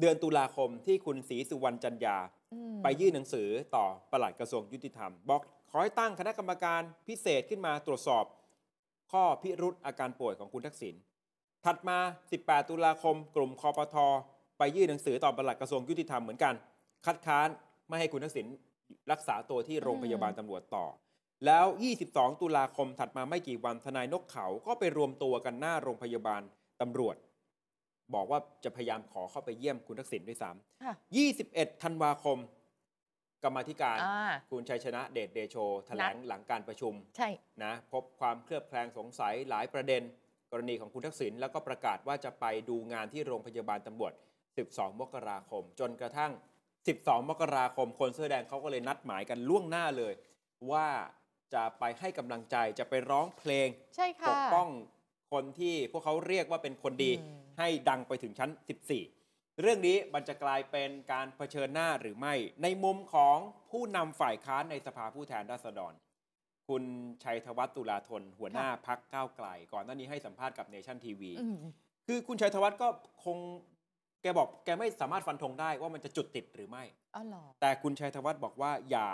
เดือนตุลาคมที่คุณศรีสุวรรณจรรยาอืม ไปยื่นหนังสือต่อปลัดกระทรวงยุติธรรม บอกขอให้ตั้งคณะกรรมการพิเศษขึ้นมาตรวจสอบ ข้อพิรุษอาการป่วยของคุณทักษิณถัดมา 18 ตุลาคม กลุ่มคอปทไปยื่นหนังสือต่อปลัดกระทรวงยุติธรรมเหมือนกัน คัดค้านไม่ให้คุณทักษิณรักษาตัวที่โรงพยาบาลตำรวจต่อ แล้ว 22 ตุลาคมถัดมาไม่กี่วันทนายนกเขาก็ไปรวมตัวกันหน้าโรงพยาบาลตำรวจ บอกว่าจะพยายามขอเข้าไปเยี่ยมคุณทักษิณด้วยซ้ค่ะำ21 ธันวาคม กรรมาธิการอ่าคุณชัยชนะเดชเดโชแถลงหลังการประชุม ใช่นะพบความเคลือบแคลงสงสัยหลายประเด็น กรณีของคุณทักษิณแล้วก็ประกาศว่าจะไปดูงานที่โรงพยาบาลตำรวจ 12 มกราคม จนกระทั่ง 12 มกราคม คนเสื้อแดงเขาก็เลยนัดหมายกันล่วงหน้าเลย ว่าจะไปให้กำลังใจจะไปร้องเพลงใช่ค่ะปกป้องคนที่พวกเขาเรียกว่าเป็นคนดีอืม ให้ดังไปถึงชั้น 14 เรื่องนี้มันจะกลายเป็นการเผชิญหน้าหรือไม่ ในมุมของผู้นำฝ่ายค้านในสภาผู้แทนราษฎร คุณชัยธวัฒน์ตุลาธน หัวหน้าพักก้าวไกล ก่อนหน้านี้ให้สัมภาษณ์กับเนชั่นทีวีอืมคือคุณชัยธวัฒน์ก็คงแกบอกแกไม่สามารถฟันธงได้ว่ามันจะจุดติดหรือไม่อ๋อเหรอแต่คุณชัยธวัฒน์บอกว่าอย่า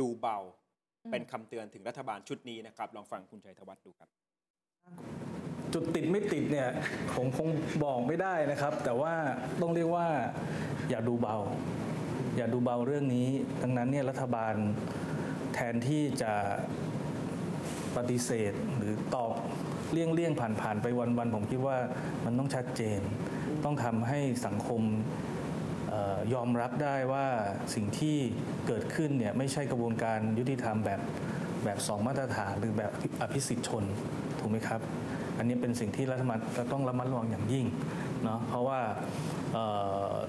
ดูเบาอืมเป็นคำเตือนถึงรัฐบาลชุดนี้นะครับ ลองฟังคุณชัยธวัฒน์ดูครับ จุดติดไม่ติดเนี่ยผมคงบอกไม่ได้นะครับ แต่ว่าต้องเรียกว่าอย่าดูเบา อย่าดูเบาเรื่องนี้ ดังนั้นเนี่ยรัฐบาลแทนที่จะปฏิเสธหรือตอบเลี่ยงเลี่ยงผ่านผ่านไปวันๆผมคิดว่ามันต้องชัดเจน ต้องทำให้สังคมออยอมรับได้ว่าสิ่งที่เกิดขึ้นเนี่ยไม่ใช่กระบวนการยุติธรรมแบบแบบสองมาตรฐานหรือแบบอภิสิทธิชน ถูกไหมครับ อันนี้เป็นสิ่งที่รัฐบาลจะต้องระมัดระวังอย่างยิ่งเนาะเพราะว่าเ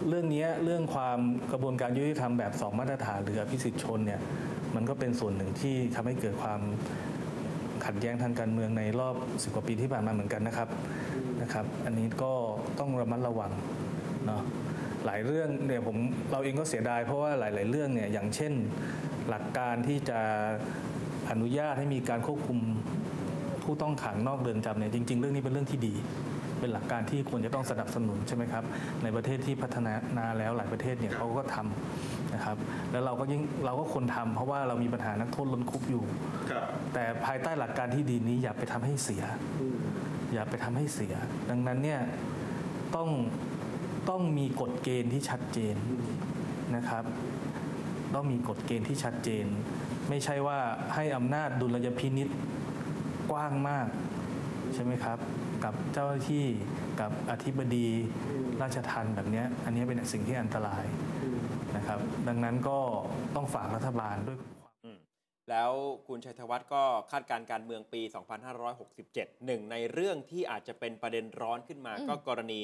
เรื่องนี้เรื่องความกระบวนการยุติธรรมแบบสองมาตรฐานหรืออภิสิทธิชนเนี่ยมันก็เป็นส่วนหนึ่งที่ทำให้เกิดความขัดแย้งทางการเมืองในรอบสิบกว่าปีที่ผ่านมาเหมือนกันนะครับนะครับ อันนี้ก็ต้องระมัดระวังเนาะหลายเรื่องเนี่ยผมเราเองก็เสียดายเพราะว่าหลาย ๆ เรื่องเนี่ยอย่างเช่นหลักการที่จะอนุญาตให้มีการควบคุม ผู้ต้องขังนอกเรือนจำเนี่ยจริง ๆ เรื่องนี้เป็นเรื่องที่ดี เป็นหลักการที่ควรจะต้องสนับสนุนใช่ไหมครับ ในประเทศที่พัฒนาแล้วหลายประเทศเนี่ยเขาก็ทำนะครับ แล้วเราก็ยิ่งเราก็ควรทำเพราะว่าเรามีปัญหานักโทษล้นคุกอยู่ ครับแต่ภายใต้หลักการที่ดีนี้อย่าไปทำให้เสียอย่าไปทำให้เสีย ดังนั้นเนี่ยต้องต้องมีกฎเกณฑ์ที่ชัดเจนนะครับ ต้องมีกฎเกณฑ์ที่ชัดเจน ไม่ใช่ว่าให้อำนาจดุลยพินิษ กว้างมาก ใช่ไหมครับ กับเจ้าหน้าที่กับอธิบดีราชทันแบบเนี้ยอันนี้เป็นสิ่งที่อันตรายนะครับ ดังนั้นก็ต้องฝากรัฐบาลด้วยอืมแล้วคุณชัยธวัฒน์ก็คาดการณ์การเมืองปี 2567 หนึ่งในเรื่องที่อาจจะเป็นประเด็นร้อนขึ้นมาอืมก็กรณี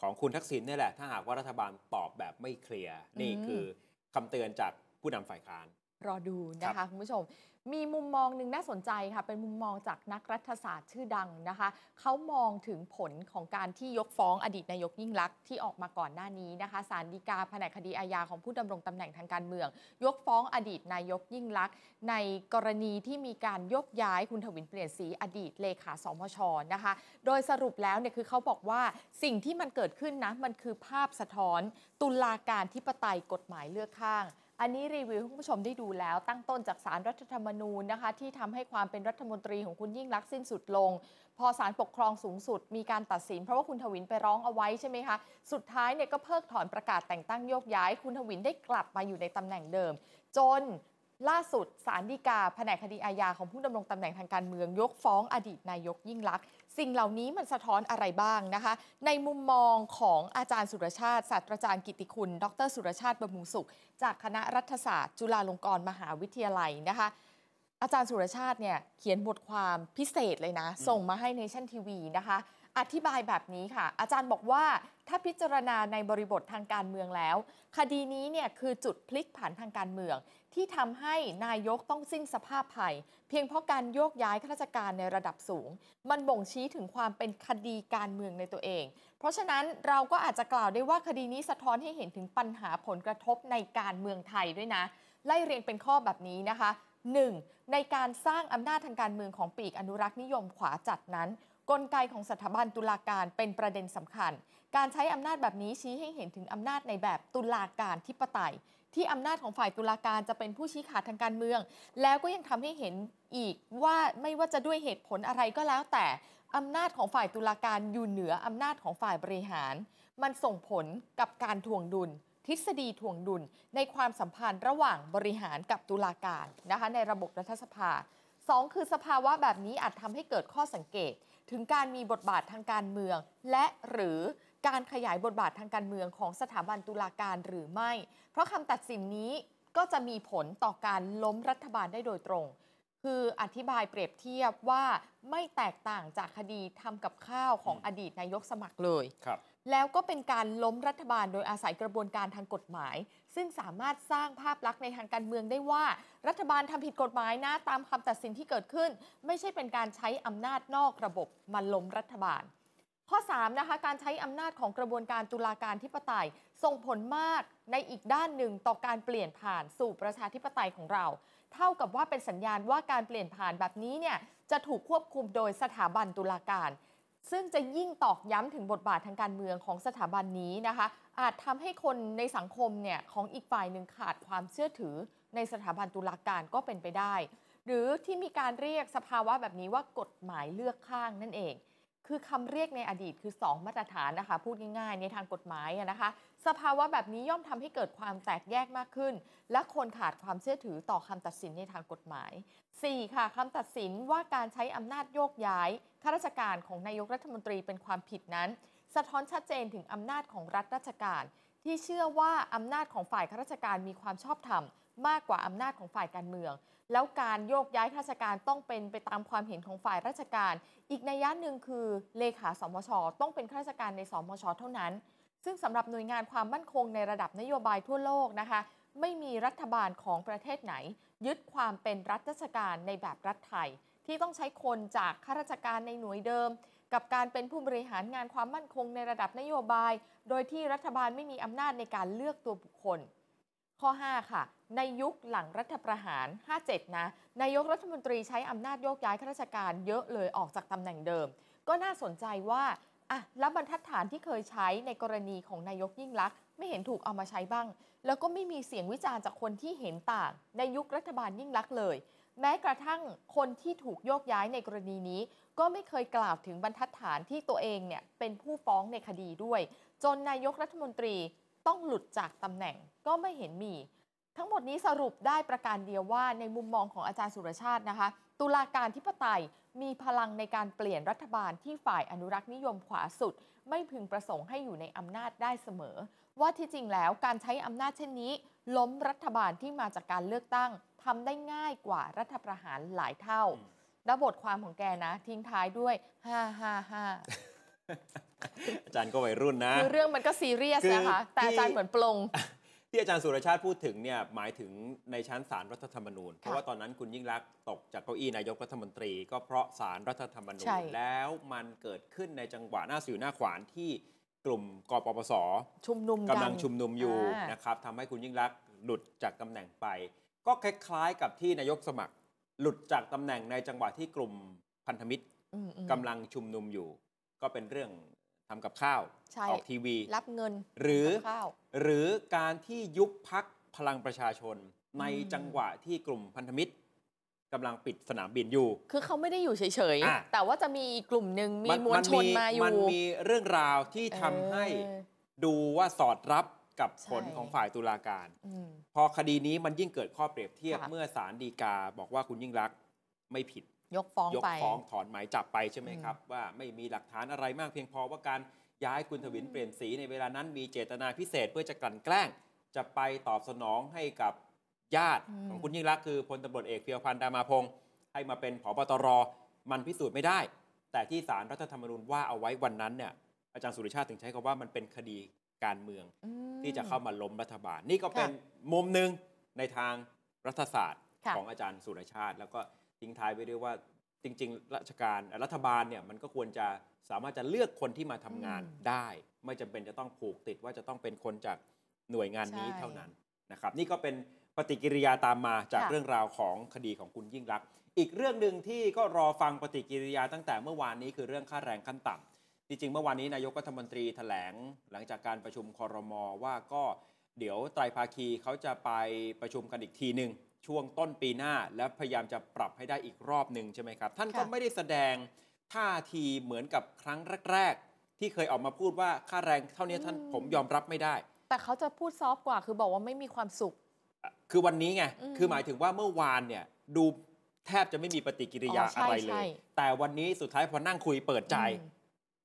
ของคุณทักษิณนี่แหละ ถ้าหากว่ารัฐบาลตอบแบบไม่เคลียร์ นี่อืมคือคำเตือนจากผู้นำฝ่ายค้าน รอดูนะคะคุณผู้ชม มีมุมมองหนึ่งน่าสนใจค่ะ เป็นมุมมองจากนักรัฐศาสตร์ชื่อดังนะคะ เขามองถึงผลของการที่ยกฟ้องอดีตนายกยิ่งลักษณ์ที่ออกมาก่อนหน้านี้นะคะศาลฎีกาแผนกคดีอาญาของผู้ดำรงตำแหน่งทางการเมือง ยกฟ้องอดีตนายกยิ่งลักษณ์ในกรณีที่มีการยกย้ายคุณทวินเปลี่ยนสีอดีตเลขาสมชนะคะ โดยสรุปแล้วเนี่ยคือเขาบอกว่าสิ่งที่มันเกิดขึ้นนะมันคือภาพสะท้อน ตุลาการทิปไตยกฎหมายเลือกข้าง อันนี้รีวิวคุณผู้ชมได้ดูแล้วตั้งต้นจากสารรัฐธรรมนูญนะคะ ที่ทำให้ความเป็นรัฐมนตรีของคุณยิ่งรักษณ์สิ้นสุดลง พอศาลปกครองสูงสุดมีการตัดสิน เพราะว่าคุณทวินไปร้องเอาไว้ใช่ไหมคะ สุดท้ายเนี่ยก็เพิกถอนประกาศแต่งตั้งโยกย้าย คุณทวินได้กลับมาอยู่ในตำแหน่งเดิม จนล่าสุดสารดีกาแผนกคดีอาญาของผู้ดำรงตำแหน่งทางการเมืองยกฟ้องอดีตนายกยิ่งลักษณ์ สิ่งเหล่านี้มันสะท้อนอะไรบ้างนะคะ ในมุมมองของอาจารย์สุรชาติศาสตราจารย์กิติคุณ ดร สุรชาติบำรุงสุข จากคณะรัฐศาสตร์ จุฬาลงกรณ์มหาวิทยาลัยนะคะ อาจารย์สุรชาติเนี่ยเขียนบทความพิเศษเลยนะ ส่งมาให้ Nation TV นะคะ อธิบายแบบนี้ค่ะ อาจารย์บอกว่าถ้าพิจารณาในบริบททางการเมืองแล้ว คดีนี้เนี่ยคือจุดพลิกผันทางการเมือง ที่ทำให้นายกต้องสิ้นสภาพภัย เพียงเพราะการโยกย้ายข้าราชการในระดับสูง มันบ่งชี้ถึงความเป็นคดีการเมืองในตัวเอง เพราะฉะนั้นเราก็อาจจะกล่าวได้ว่าคดีนี้สะท้อนให้เห็นถึงปัญหาผลกระทบในการเมืองไทยด้วยนะ ไล่เรียงเป็นข้อแบบนี้นะคะ 1. ในการสร้างอำนาจทางการเมืองของปีกอนุรักษ์นิยมขวาจัดนั้น กลไกของสถาบันตุลาการเป็นประเด็นสำคัญ การใช้อำนาจแบบนี้ชี้ให้เห็นถึงอำนาจในแบบตุลาการทิปไตย ที่อำนาจของฝ่ายตุลาการจะเป็นผู้ชี้ขาดทางการเมือง แล้วก็ยังทำให้เห็นอีกว่าไม่ว่าจะด้วยเหตุผลอะไรก็แล้ว แต่อำนาจของฝ่ายตุลาการอยู่เหนืออำนาจของฝ่ายบริหาร มันส่งผลกับการทวงดุล ทฤษฎีถ่วงดุล ในความสัมพันธ์ระหว่างบริหารกับตุลาการนะคะในระบบรัฐสภาสองคือสภาวะแบบนี้อาจทำให้เกิดข้อสังเกต ถึงการมีบทบาททางการเมือง และหรือ การขยายบทบาททางการเมืองของสถาบันตุลาการหรือไม่ เพราะคำตัดสินนี้ก็จะมีผลต่อการล้มรัฐบาลได้โดยตรง คืออธิบายเปรียบเทียบว่าไม่แตกต่างจากคดีทำกับข้าวของอดีตนายกสมัครเลยครับแล้วก็เป็นการล้มรัฐบาลโดยอาศัยกระบวนการทางกฎหมาย ซึ่งสามารถสร้างภาพลักษณ์ในทางการเมืองได้ว่า รัฐบาลทำผิดกฎหมายนะตามคำตัดสินที่เกิดขึ้น ไม่ใช่เป็นการใช้อำนาจนอกระบบมาล้มรัฐบาล ข้อ3นะคะการใช้อำนาจของกระบวนการตุลาการทิปไตย ส่งผลมากในอีกด้านหนึ่งต่อการเปลี่ยนผ่านสู่ประชาธิปไตยของเรา เท่ากับว่าเป็นสัญญาณว่าการเปลี่ยนผ่านแบบนี้เนี่ยจะถูกควบคุมโดยสถาบันตุลาการ ซึ่งจะยิ่งตอกย้ำถึงบทบาททางการเมืองของสถาบันนี้นะคะ อาจทำให้คนในสังคมเนี่ยของอีกฝ่ายหนึ่งขาดความเชื่อถือ ในสถาบันตุลาการก็เป็นไปได้ หรือที่มีการเรียกสภาวะแบบนี้ว่ากฎหมายเลือกข้างนั่นเอง คือคำเรียกในอดีตคือ 2 มาตรฐานนะคะ พูดง่ายๆ ในทางกฎหมายนะคะ สภาวะแบบนี้ย่อมทำให้เกิดความแตกแยกมากขึ้น และคนขาดความเชื่อถือต่อคำตัดสินในทางกฎหมาย 4. ค่ะคำตัดสินว่าการใช้อำนาจโยกย้ายข้าราชการของนายกรัฐมนตรีเป็นความผิดนั้น สะท้อนชัดเจนถึงอำนาจของรัฐราชการ ที่เชื่อว่าอำนาจของฝ่ายข้าราชการมีความชอบธรรมมากกว่าอำนาจของฝ่ายการเมือง แล้วการโยกย้ายข้าราชการต้องเป็นไปตามความเห็นของฝ่ายราชการ อีกนัยยะหนึ่งคือเลขาสมช ต้องเป็นข้าราชการในสมช เท่านั้น ซึ่งสำหรับหน่วยงานความมั่นคงในระดับนโยบายทั่วโลกนะคะ ไม่มีรัฐบาลของประเทศไหน ยึดความเป็นรัฐราชการในแบบรัฐไทย ที่ต้องใช้คนจากข้าราชการในหน่วยเดิม กับการเป็นผู้บริหารงานความมั่นคงในระดับนโยบาย โดยที่รัฐบาลไม่มีอำนาจในการเลือกตัวบุคคล ข้อ 5 ค่ะ ในยุคหลังรัฐประหาร 57 นะ นายกรัฐมนตรีใช้อำนาจโยกย้ายข้าราชการเยอะเลยออกจากตำแหน่งเดิม ก็น่าสนใจว่าอะแล้วบรรทัดฐานที่เคยใช้ในกรณีของนายกยิ่งลักษณ์ไม่เห็นถูกเอามาใช้บ้าง แล้วก็ไม่มีเสียงวิจารณ์จากคนที่เห็นต่าง ในยุครัฐบาลยิ่งลักษณ์เลย แม้กระทั่งคนที่ถูกโยกย้ายในกรณีนี้ ก็ไม่เคยกล่าวถึงบรรทัดฐานที่ตัวเองเนี่ยเป็นผู้ฟ้องในคดีด้วย จนนายกรัฐมนตรี ต้องหลุดจากตำแหน่งก็ไม่เห็นมี ทั้งหมดนี้สรุปได้ประการเดียวว่าในมุมมองของอาจารย์สุรชาตินะคะ ตุลาการธิปไตยมีพลังในการเปลี่ยนรัฐบาลที่ฝ่ายอนุรักษ์นิยมขวาสุด ไม่พึงประสงค์ให้อยู่ในอำนาจได้เสมอ ว่าที่จริงแล้วการใช้อำนาจเช่นนี้ ล้มรัฐบาลที่มาจากการเลือกตั้งทำได้ง่ายกว่ารัฐประหารหลายเท่าอืมแล้วบทความของแกนะ ทิ้งท้ายด้วย 555 อาจารย์ก็วัยรุ่นนะคือเรื่องมันก็ซีเรียสคือนะคะแต่อาจารย์ที่เหมือนปลงที่อาจารย์สุรชาติพูดถึงเนี่ยหมายถึงในชั้นศาลรัฐธรรมนูญ เพราะว่าตอนนั้นคุณยิ่งรักษณ์ตกจากเก้าอี้นายกรัฐมนตรี ก็เพราะศาลรัฐธรรมนูญใช่แล้วมันเกิดขึ้นในจังหวะหน้าสิวหน้าขวานที่กลุ่มกปปสชุมนุมกันกำลังชุมนุมอยู่อ่านนะครับทำให้คุณยิ่งรักษณ์หลุดจากตำแหน่งไป ก็คล้ายๆกับที่นายกสมัครหลุดจากตำแหน่งในจังหวะที่กลุ่มพันธมิตรอืมอืมกำลังชุมนุมอยู่ ก็เป็นเรื่อง ทำกับข้าว ใช่ ออกทีวี รับเงินหรือ กับข้าว หรือการที่ยุบพักพลังประชาชน ในอืมจังหวะที่กลุ่มพันธมิตรกำลังปิดสนามบินอยู่ คือเขาไม่ได้อยู่เฉยอะ ๆ แต่ว่าจะมีอีกกลุ่มหนึ่งมีมวลชนมาอยู่ มันมีเรื่องราวที่ทำให้เออดูว่าสอดรับกับผลใช่ ของฝ่ายตุลาการ อืม พอคดีนี้มันยิ่งเกิดข้อเปรียบเทียบค่ะ เมื่อศาลฎีกาบอกว่าคุณยิ่งรักษณ์ไม่ผิด ยกฟ้องยกไป ฟ้องถอนหมายจับไปใช่ไหมอืมครับ ว่าไม่มีหลักฐานอะไรมากเพียงพอว่าการย้ายคุณทวินเปลี่ยนสีในเวลานั้นมีเจตนาพิเศษเพื่อจะกลั่นแกล้ง จะไปตอบสนองให้กับญาติอืม ของคุณยิ่งรักษณ์คือพลตำรวจเอกเพียวพันธ์ดามาพงศ์ให้มาเป็นผบตรมันพิสูจน์ไม่ได้ แต่ที่ศาลรัฐธรรมนูญว่าเอาไว้วันนั้นเนี่ยอาจารย์สุริชาติถึงใช้คำว่ามันเป็นคดีการเมือง อืม ที่จะเข้ามาล้มรัฐบาล นี่ก็เป็นค่ะมุมหนึ่งในทางรัฐศาสตร์ค่ะ ของอาจารย์สุรชาติ แล้วก็ ทิ้งท้ายไว้ด้วยว่าจริง ๆ ราชการรัฐบาลเนี่ยมันก็ควรจะสามารถจะเลือกคนที่มาทำงานได้ ไม่จำเป็นจะต้องผูกติดว่าจะต้องเป็นคนจากหน่วยงานนี้ใช่เท่านั้นนะครับ นี่ก็เป็นปฏิกิริยาตามมาจากค่ะเรื่องราวของคดีของคุณยิ่งรักษณ์อีกเรื่องหนึ่งที่ก็รอฟังปฏิกิริยาตั้งแต่เมื่อวานนี้คือเรื่องค่าแรงขั้นต่ำจริงๆเมื่อวานนี้นายกรัฐมนตรีแถลงหลังจากการประชุมคอรมอว่าก็เดี๋ยวไตรภาคีเขาจะไปประชุมกันอีกทีหนึ่ง ช่วงต้นปีหน้า และพยายามจะปรับให้ได้อีกรอบหนึ่งใช่ไหมครับ ท่านก็ค่ะไม่ได้แสดงท่าทีเหมือนกับครั้งแรก ๆ ที่เคยออกมาพูดว่าค่าแรงเท่านี้ท่านผมยอมรับไม่ได้ แต่เขาจะพูดซอฟต์กว่าคือบอกว่าไม่มีความสุข คือวันนี้ไงอืมคือหมายถึงว่าเมื่อวานเนี่ยดูแทบจะไม่มีปฏิกิริยาอ๋อใช่อะไรเลใช่ยแต่วันนี้สุดท้ายพอนั่งคุยเปิดใจอืม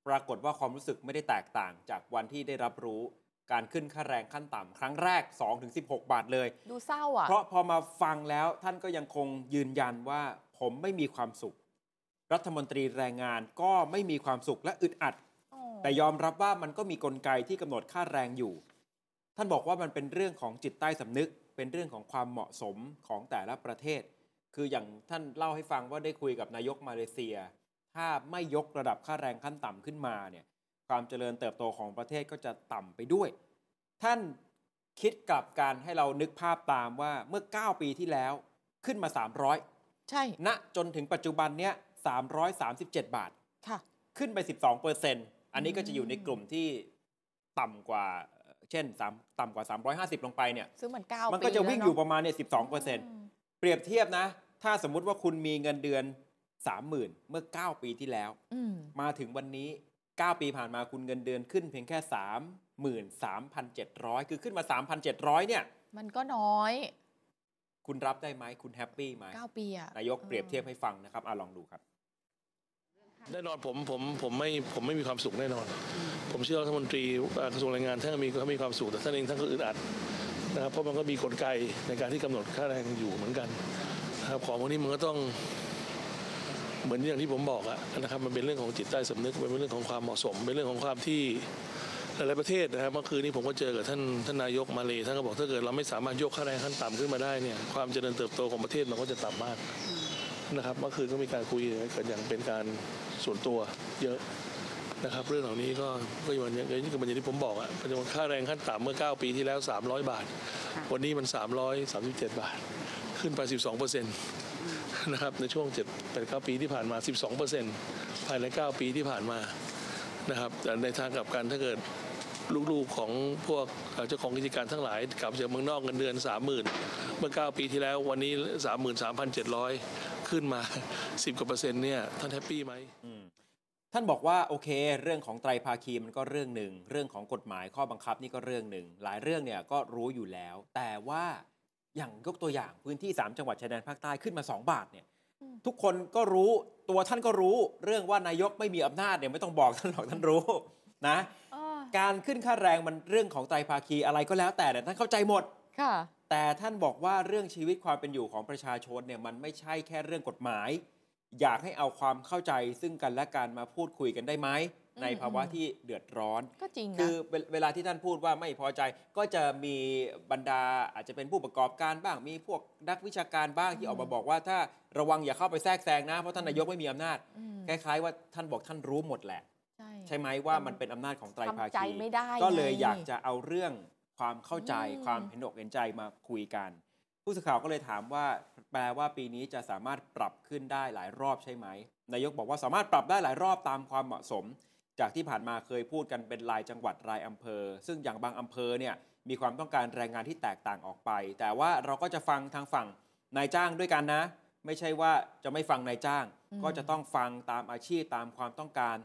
ปรากฏว่าความรู้สึกไม่ได้แตกต่างจากวันที่ได้รับรู้ การขึ้นค่าแรงขั้นต่ำครั้งแรก 2-16 บาทเลย ดูเศร้าอะ เพราะพอมาฟังแล้วท่านก็ยังคงยืนยันว่าผมไม่มีความสุข รัฐมนตรีแรงงานก็ไม่มีความสุขและอึดอัดอ๋อแต่ยอมรับว่ามันก็มีกลไกที่กำหนดค่าแรงอยู่ ท่านบอกว่ามันเป็นเรื่องของจิตใต้สำนึก เป็นเรื่องของความเหมาะสมของแต่ละประเทศ คืออย่างท่านเล่าให้ฟังว่าได้คุยกับนายกมาเลเซีย ถ้าไม่ยกระดับค่าแรงขั้นต่ำขึ้นมาเนี่ย ความเจริญเติบโตของประเทศก็จะต่ำไปด้วย ท่านคิดกลับการให้เรานึกภาพตามว่าเมื่อ 9 ปีที่แล้วขึ้นมา 300 ใช่ณจนถึงปัจจุบันเนี้ย337 บาท ค่ะ ขึ้นไป 12เปอร์เซ็นต์อันนี้ก็จะอยู่ในกลุ่มที่ต่ำกว่า เช่น3ต่ำกว่า 350 ลงไปเนี่ยซื้อเหมือนเก้ามันปีก็จะวิ่งอยู่ปแล้วระมาณเนี่ย12เปอร์เซ็นต์มเปรียบเทียบนะ ถ้าสมมุติว่าคุณมีเงินเดือน 30,000 เมื่อ 9 ปีที่แล้วอืมมาถึงวันนี้ 9 ปีผ่านมาคุณเงินเดือนขึ้นเพียงแค่ 33,700 คือขึ้นมา 3,700 เนี่ย มันก็น้อย คุณรับได้ไหมคุณแฮปปี้ไหมเก้าปีอะนายกเปรียบเทียบให้ฟังนะครับอะลองดูครับแน่นอนผมผมผมไม่ผมไม่มีความสุขแน่นอน ผมเชื่อว่ารัฐมนตรีเอ่อกระทรวงแรงงานท่านมีเขามีความสุขแต่ท่านเองท่านก็อึดอัดนะครับเพราะมันก็มีกลไกในการที่กำหนดค่าแรงอยู่เหมือนกันนะครับของพวกนี้มันก็ต้อง เหมือนอย่างที่ผมบอกอะนะครับมันเป็นเรื่องของจิตใต้สำนึกเป็นเรื่องของความเหมาะสม เป็นเรื่องของความที่หลายๆประเทศนะครับเมื่อคืนนี้ผมก็เจอกับท่านท่านนายกมาเลยท่านก็บอกถ้าเกิดเราไม่สามารถยกค่าแรงขั้นต่ำขึ้นมาได้เนี่ยความเจริญเติบโตของประเทศมันก็จะต่ำมากนะครับเมื่อคืนก็มีการคุยกันอย่างเป็นการส่วนตัวเยอะนะครับ เรื่องเหล่านี้ก็ก็อย่างอย่างอย่างที่อย่างที่ผมบอกอะปัจจุบันค่าแรงขั้นต่ำเมื่อ 9 ปีที่แล้ว 300 บาท วันนี้มัน 337 บาท ขึ้นไป 12เปอร์เซ็นต์ นะครับในช่วง7 8 9ปีที่ผ่านมา 12เปอร์เซ็นต์ภายใน 9 ปีที่ผ่านมานะครับแต่ในทางกลับกันถ้าเกิดลูกๆของพวกเจ้าของกิจการทั้งหลายกลับจากเมืองนอกเงินเดือน 30,000 เมื่อ 9 ปีที่แล้ววันนี้ 33,700 ขึ้นมา 10กว่าเปอร์เซ็นต์เนี่ยท่านแฮปปี้ไหมท่านบอกว่าโอเค เรื่องของไตรภาคีมันก็เรื่องหนึ่ง เรื่องของกฎหมายข้อบังคับนี่ก็เรื่องหนึ่ง หลายเรื่องเนี่ยก็รู้อยู่แล้ว แต่ว่า อย่างยกตัวอย่างพื้นที่ 3 จังหวัดชายแดนภาคใต้ขึ้นมา 2 บาทเนี่ยอืมทุกคนก็รู้ตัวท่านก็รู้เรื่องว่านายกไม่มีอำนาจเนี่ยไม่ต้องบอกท่านหรอกท่านรู้นะเออการขึ้นค่าแรงมันเรื่องของไตรภาคีอะไรก็แล้วแต่เนี่ยท่านเข้าใจหมดค่ะ แต่ท่านบอกว่าเรื่องชีวิตความเป็นอยู่ของประชาชนเนี่ยมันไม่ใช่แค่เรื่องกฎหมาย อยากให้เอาความเข้าใจซึ่งกันและกันมาพูดคุยกันได้ไหมอืม ในภาวะที่เดือดร้อน ก็จริงคืนะอเวเวลาที่ท่านพูดว่าไม่พอใจก็จะมีบรรดาอาจจะเป็นผู้ประกอบการบ้างมีพวกนักวิชาการบ้างที่ออกมาบอกว่าถ้าระวังอย่าเข้าไปแทรกแซงนะเพราะท่านนายกไม่มีอำนาจอืมคล้ายๆว่าท่านบอกท่านรู้หมดแหละ ใช่ใช่ไหมว่ามันเป็นอำนาจของไตรภาทำใจคีไม่ได้ก็เลยไงอยากจะเอาเรื่องความเข้าใจอืมความเห็นอกเห็นใจมาคุยกัน ผู้สื่อข่าวก็เลยถามว่าแปลว่าปีนี้จะสามารถปรับขึ้นได้หลายรอบใช่ไหมนายกบอกว่าสามารถปรับได้หลายรอบตามความเหมาะสม จากที่ผ่านมาเคยพูดกันเป็นรายจังหวัดรายอำเภอ ซึ่งอย่างบางอำเภอเนี่ยมีความต้องการแรงงานที่แตกต่างออกไป แต่ว่าเราก็จะฟังทางฝั่งนายจ้างด้วยกันนะ ไม่ใช่ว่าจะไม่ฟังนายจ้างอืมก็จะต้องฟังตามอาชีพตามความต้องการ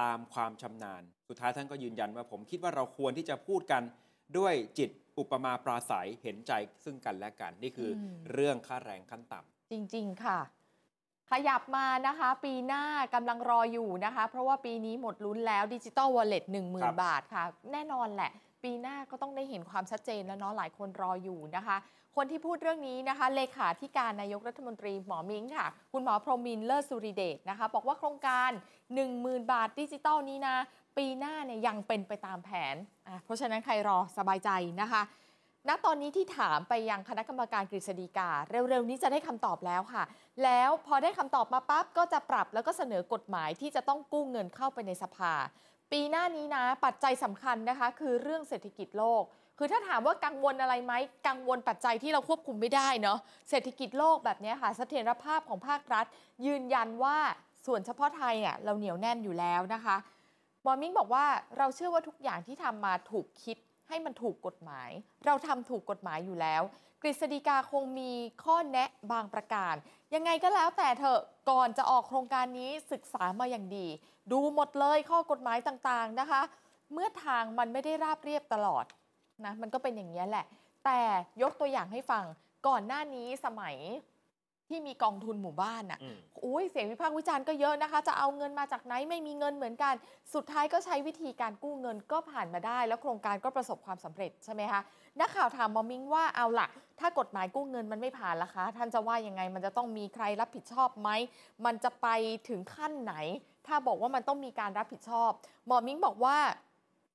ตามความชำนาญ สุดท้ายท่านก็ยืนยันว่าผมคิดว่าเราควรที่จะพูดกันด้วยจิตอุปมาปราศัยเห็นใจซึ่งกันและกันนี่คืออมเรื่องค่าแรงขั้นต่ำจริง ๆ ค่ะ ขยับมานะคะ ปีหน้ากำลังรออยู่นะคะ เพราะว่าปีนี้หมดลุ้นแล้วดิจิ t a ลวอลเล็ตหนึ่งหมื่ครันบบาทค่ะ แน่นอนแหละ ปีหน้าก็ต้องได้เห็นความชัดเจนแล้วเนาะหลายคนรออยู่นะคะ คนที่พูดเรื่องนี้นะคะ เลขาธิการนายกรัฐมนตรีหมอมิงค่ะ คุณหมอพรหมินทร์เลิศสุริเดชนะคะ บอกว่าโครงการ 10,000 บาทดิจิตอลนี้นะ ปีหน้าเนี่ยยังเป็นไปตามแผนอะเพราะฉะนั้นใครรอสบายใจนะคะ ณตอนนี้ที่ถามไปยังคณะกรรมการกฤษฎีกา เร็วๆ นี้จะได้คำตอบแล้วค่ะ แล้วพอได้คำตอบมาปั๊บก็จะปรับแล้วก็เสนอกฎหมายที่จะต้องกู้เงินเข้าไปในสภา ปีหน้านี้นะ ปัจจัยสำคัญนะคะ คือเรื่องเศรษฐกิจโลก คือถ้าถามว่ากังวลอะไรไหมกังวลปัจจัยที่เราควบคุมไม่ได้เนาะเศรษฐกิจโลกแบบนี้ค่ะเสถียรภาพของภาครัฐ ยืนยันว่าส่วนเฉพาะไทยอะเราเหนียวแน่นอยู่แล้วนะคะมอมิงบอกว่าเราเชื่อว่าทุกอย่างที่ทำมาถูกคิด ให้มันถูกกฎหมาย เราทำถูกกฎหมายอยู่แล้ว กฤษฎีกาคงมีข้อแนะบางประการ ยังไงก็แล้วแต่เถอะก่อนจะออกโครงการนี้ศึกษามาอย่างดี ดูหมดเลยข้อกฎหมายต่างๆนะคะ เมื่อทางมันไม่ได้ราบเรียบตลอดนะมันก็เป็นอย่างนี้แหละ แต่ยกตัวอย่างให้ฟังก่อนหน้านี้สมัย ที่มีกองทุนหมู่บ้านน่ะอืมอุ้ยเสียงวิพากษ์วิจารณ์ก็เยอะนะคะ จะเอาเงินมาจากไหนไม่มีเงินเหมือนกัน สุดท้ายก็ใช้วิธีการกู้เงินก็ผ่านมาได้ แล้วโครงการก็ประสบความสำเร็จใช่ไหมคะนักข่าวถามหมอมิงว่าเอาล่ะ ถ้ากฎหมายกู้เงินมันไม่ผ่านล่ะคะ ท่านจะว่ายังไงมันจะต้องมีใครรับผิดชอบไหมมันจะไปถึงขั้นไหน ถ้าบอกว่ามันต้องมีการรับผิดชอบหมอมิงบอกว่า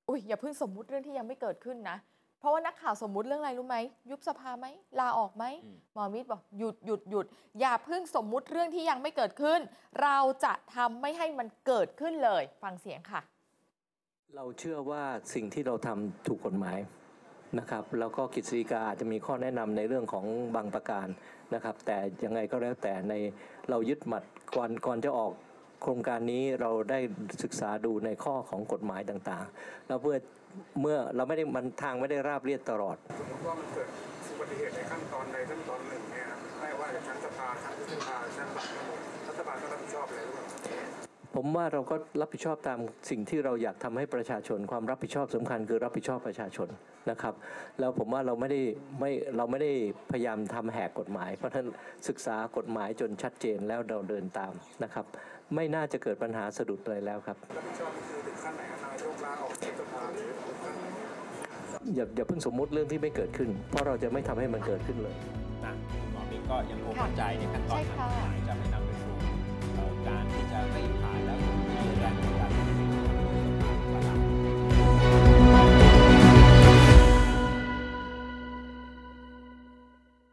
อุ้ยอย่าเพิ่งสมมุติเรื่องที่ยังไม่เกิดขึ้นนะ เพราะว่านักข่าวสมมุติเรื่องอะไรรู้ไหมยุบสภาไหมลาออกไหมอืมหมอมิตรบอกหยุดหยุดหยุดอย่าเพิ่งสมมุติเรื่องที่ยังไม่เกิดขึ้น เราจะทำไม่ให้มันเกิดขึ้นเลย ฟังเสียงค่ะ เราเชื่อว่าสิ่งที่เราทำถูกกฎหมายนะครับแล้วก็กฤษฎีกาอาจจะมีข้อแนะนำในเรื่องของบางประการนะครับ แต่ยังไงก็แล้วแต่ในเรายึดหมัดก่อนก่อนจะออก โครงการนี้เราได้ศึกษาดูในข้อของกฎหมายต่างๆ แล้วเพื่อเมื่อเราไม่ได้มันทางไม่ได้ราบเรียบตลอดสมมติว่ามันเกิดอุบัติเหตุในขั้นตอนใดขั้นตอนหนึ่งเนี่ยครับไม่ว่าจะชั้นสภาชั้นวุฒิสภาชั้นหลักทั้งหมดรัฐบาลก็รับผิดชอบเลยหรือเปล่าผมว่าเราก็รับผิดชอบตามสิ่งที่เราอยากทำให้ประชาชน ความรับผิดชอบสำคัญคือรับผิดชอบประชาชนนะครับ แล้วผมว่าเราไม่ได้ไม่เราไม่ได้พยายามทำแหกกฎหมาย เพราะฉะนั้นศึกษากฎหมายจนชัดเจนแล้วเราเดินตามนะครับ ไม่น่าจะเกิดปัญหาสะดุดอะไรแล้วครับรับผิดชอบคือถึงขั้นไหนครับนายกลาออกจากสภาหรือถึงขั้นไหนอย่าอย่าเพิ่งสมมุติเรื่องที่ไม่เกิดขึ้น เพราะเราจะไม่ทำให้มันเกิดขึ้นเลยนะคุณหมอบิ๊กก็ยังคงค่ะมั่นใจในขั้นตอนใช่ทางค่ะกฎหมายจะไม่นำไปสู่เอ่อการที่จะไม่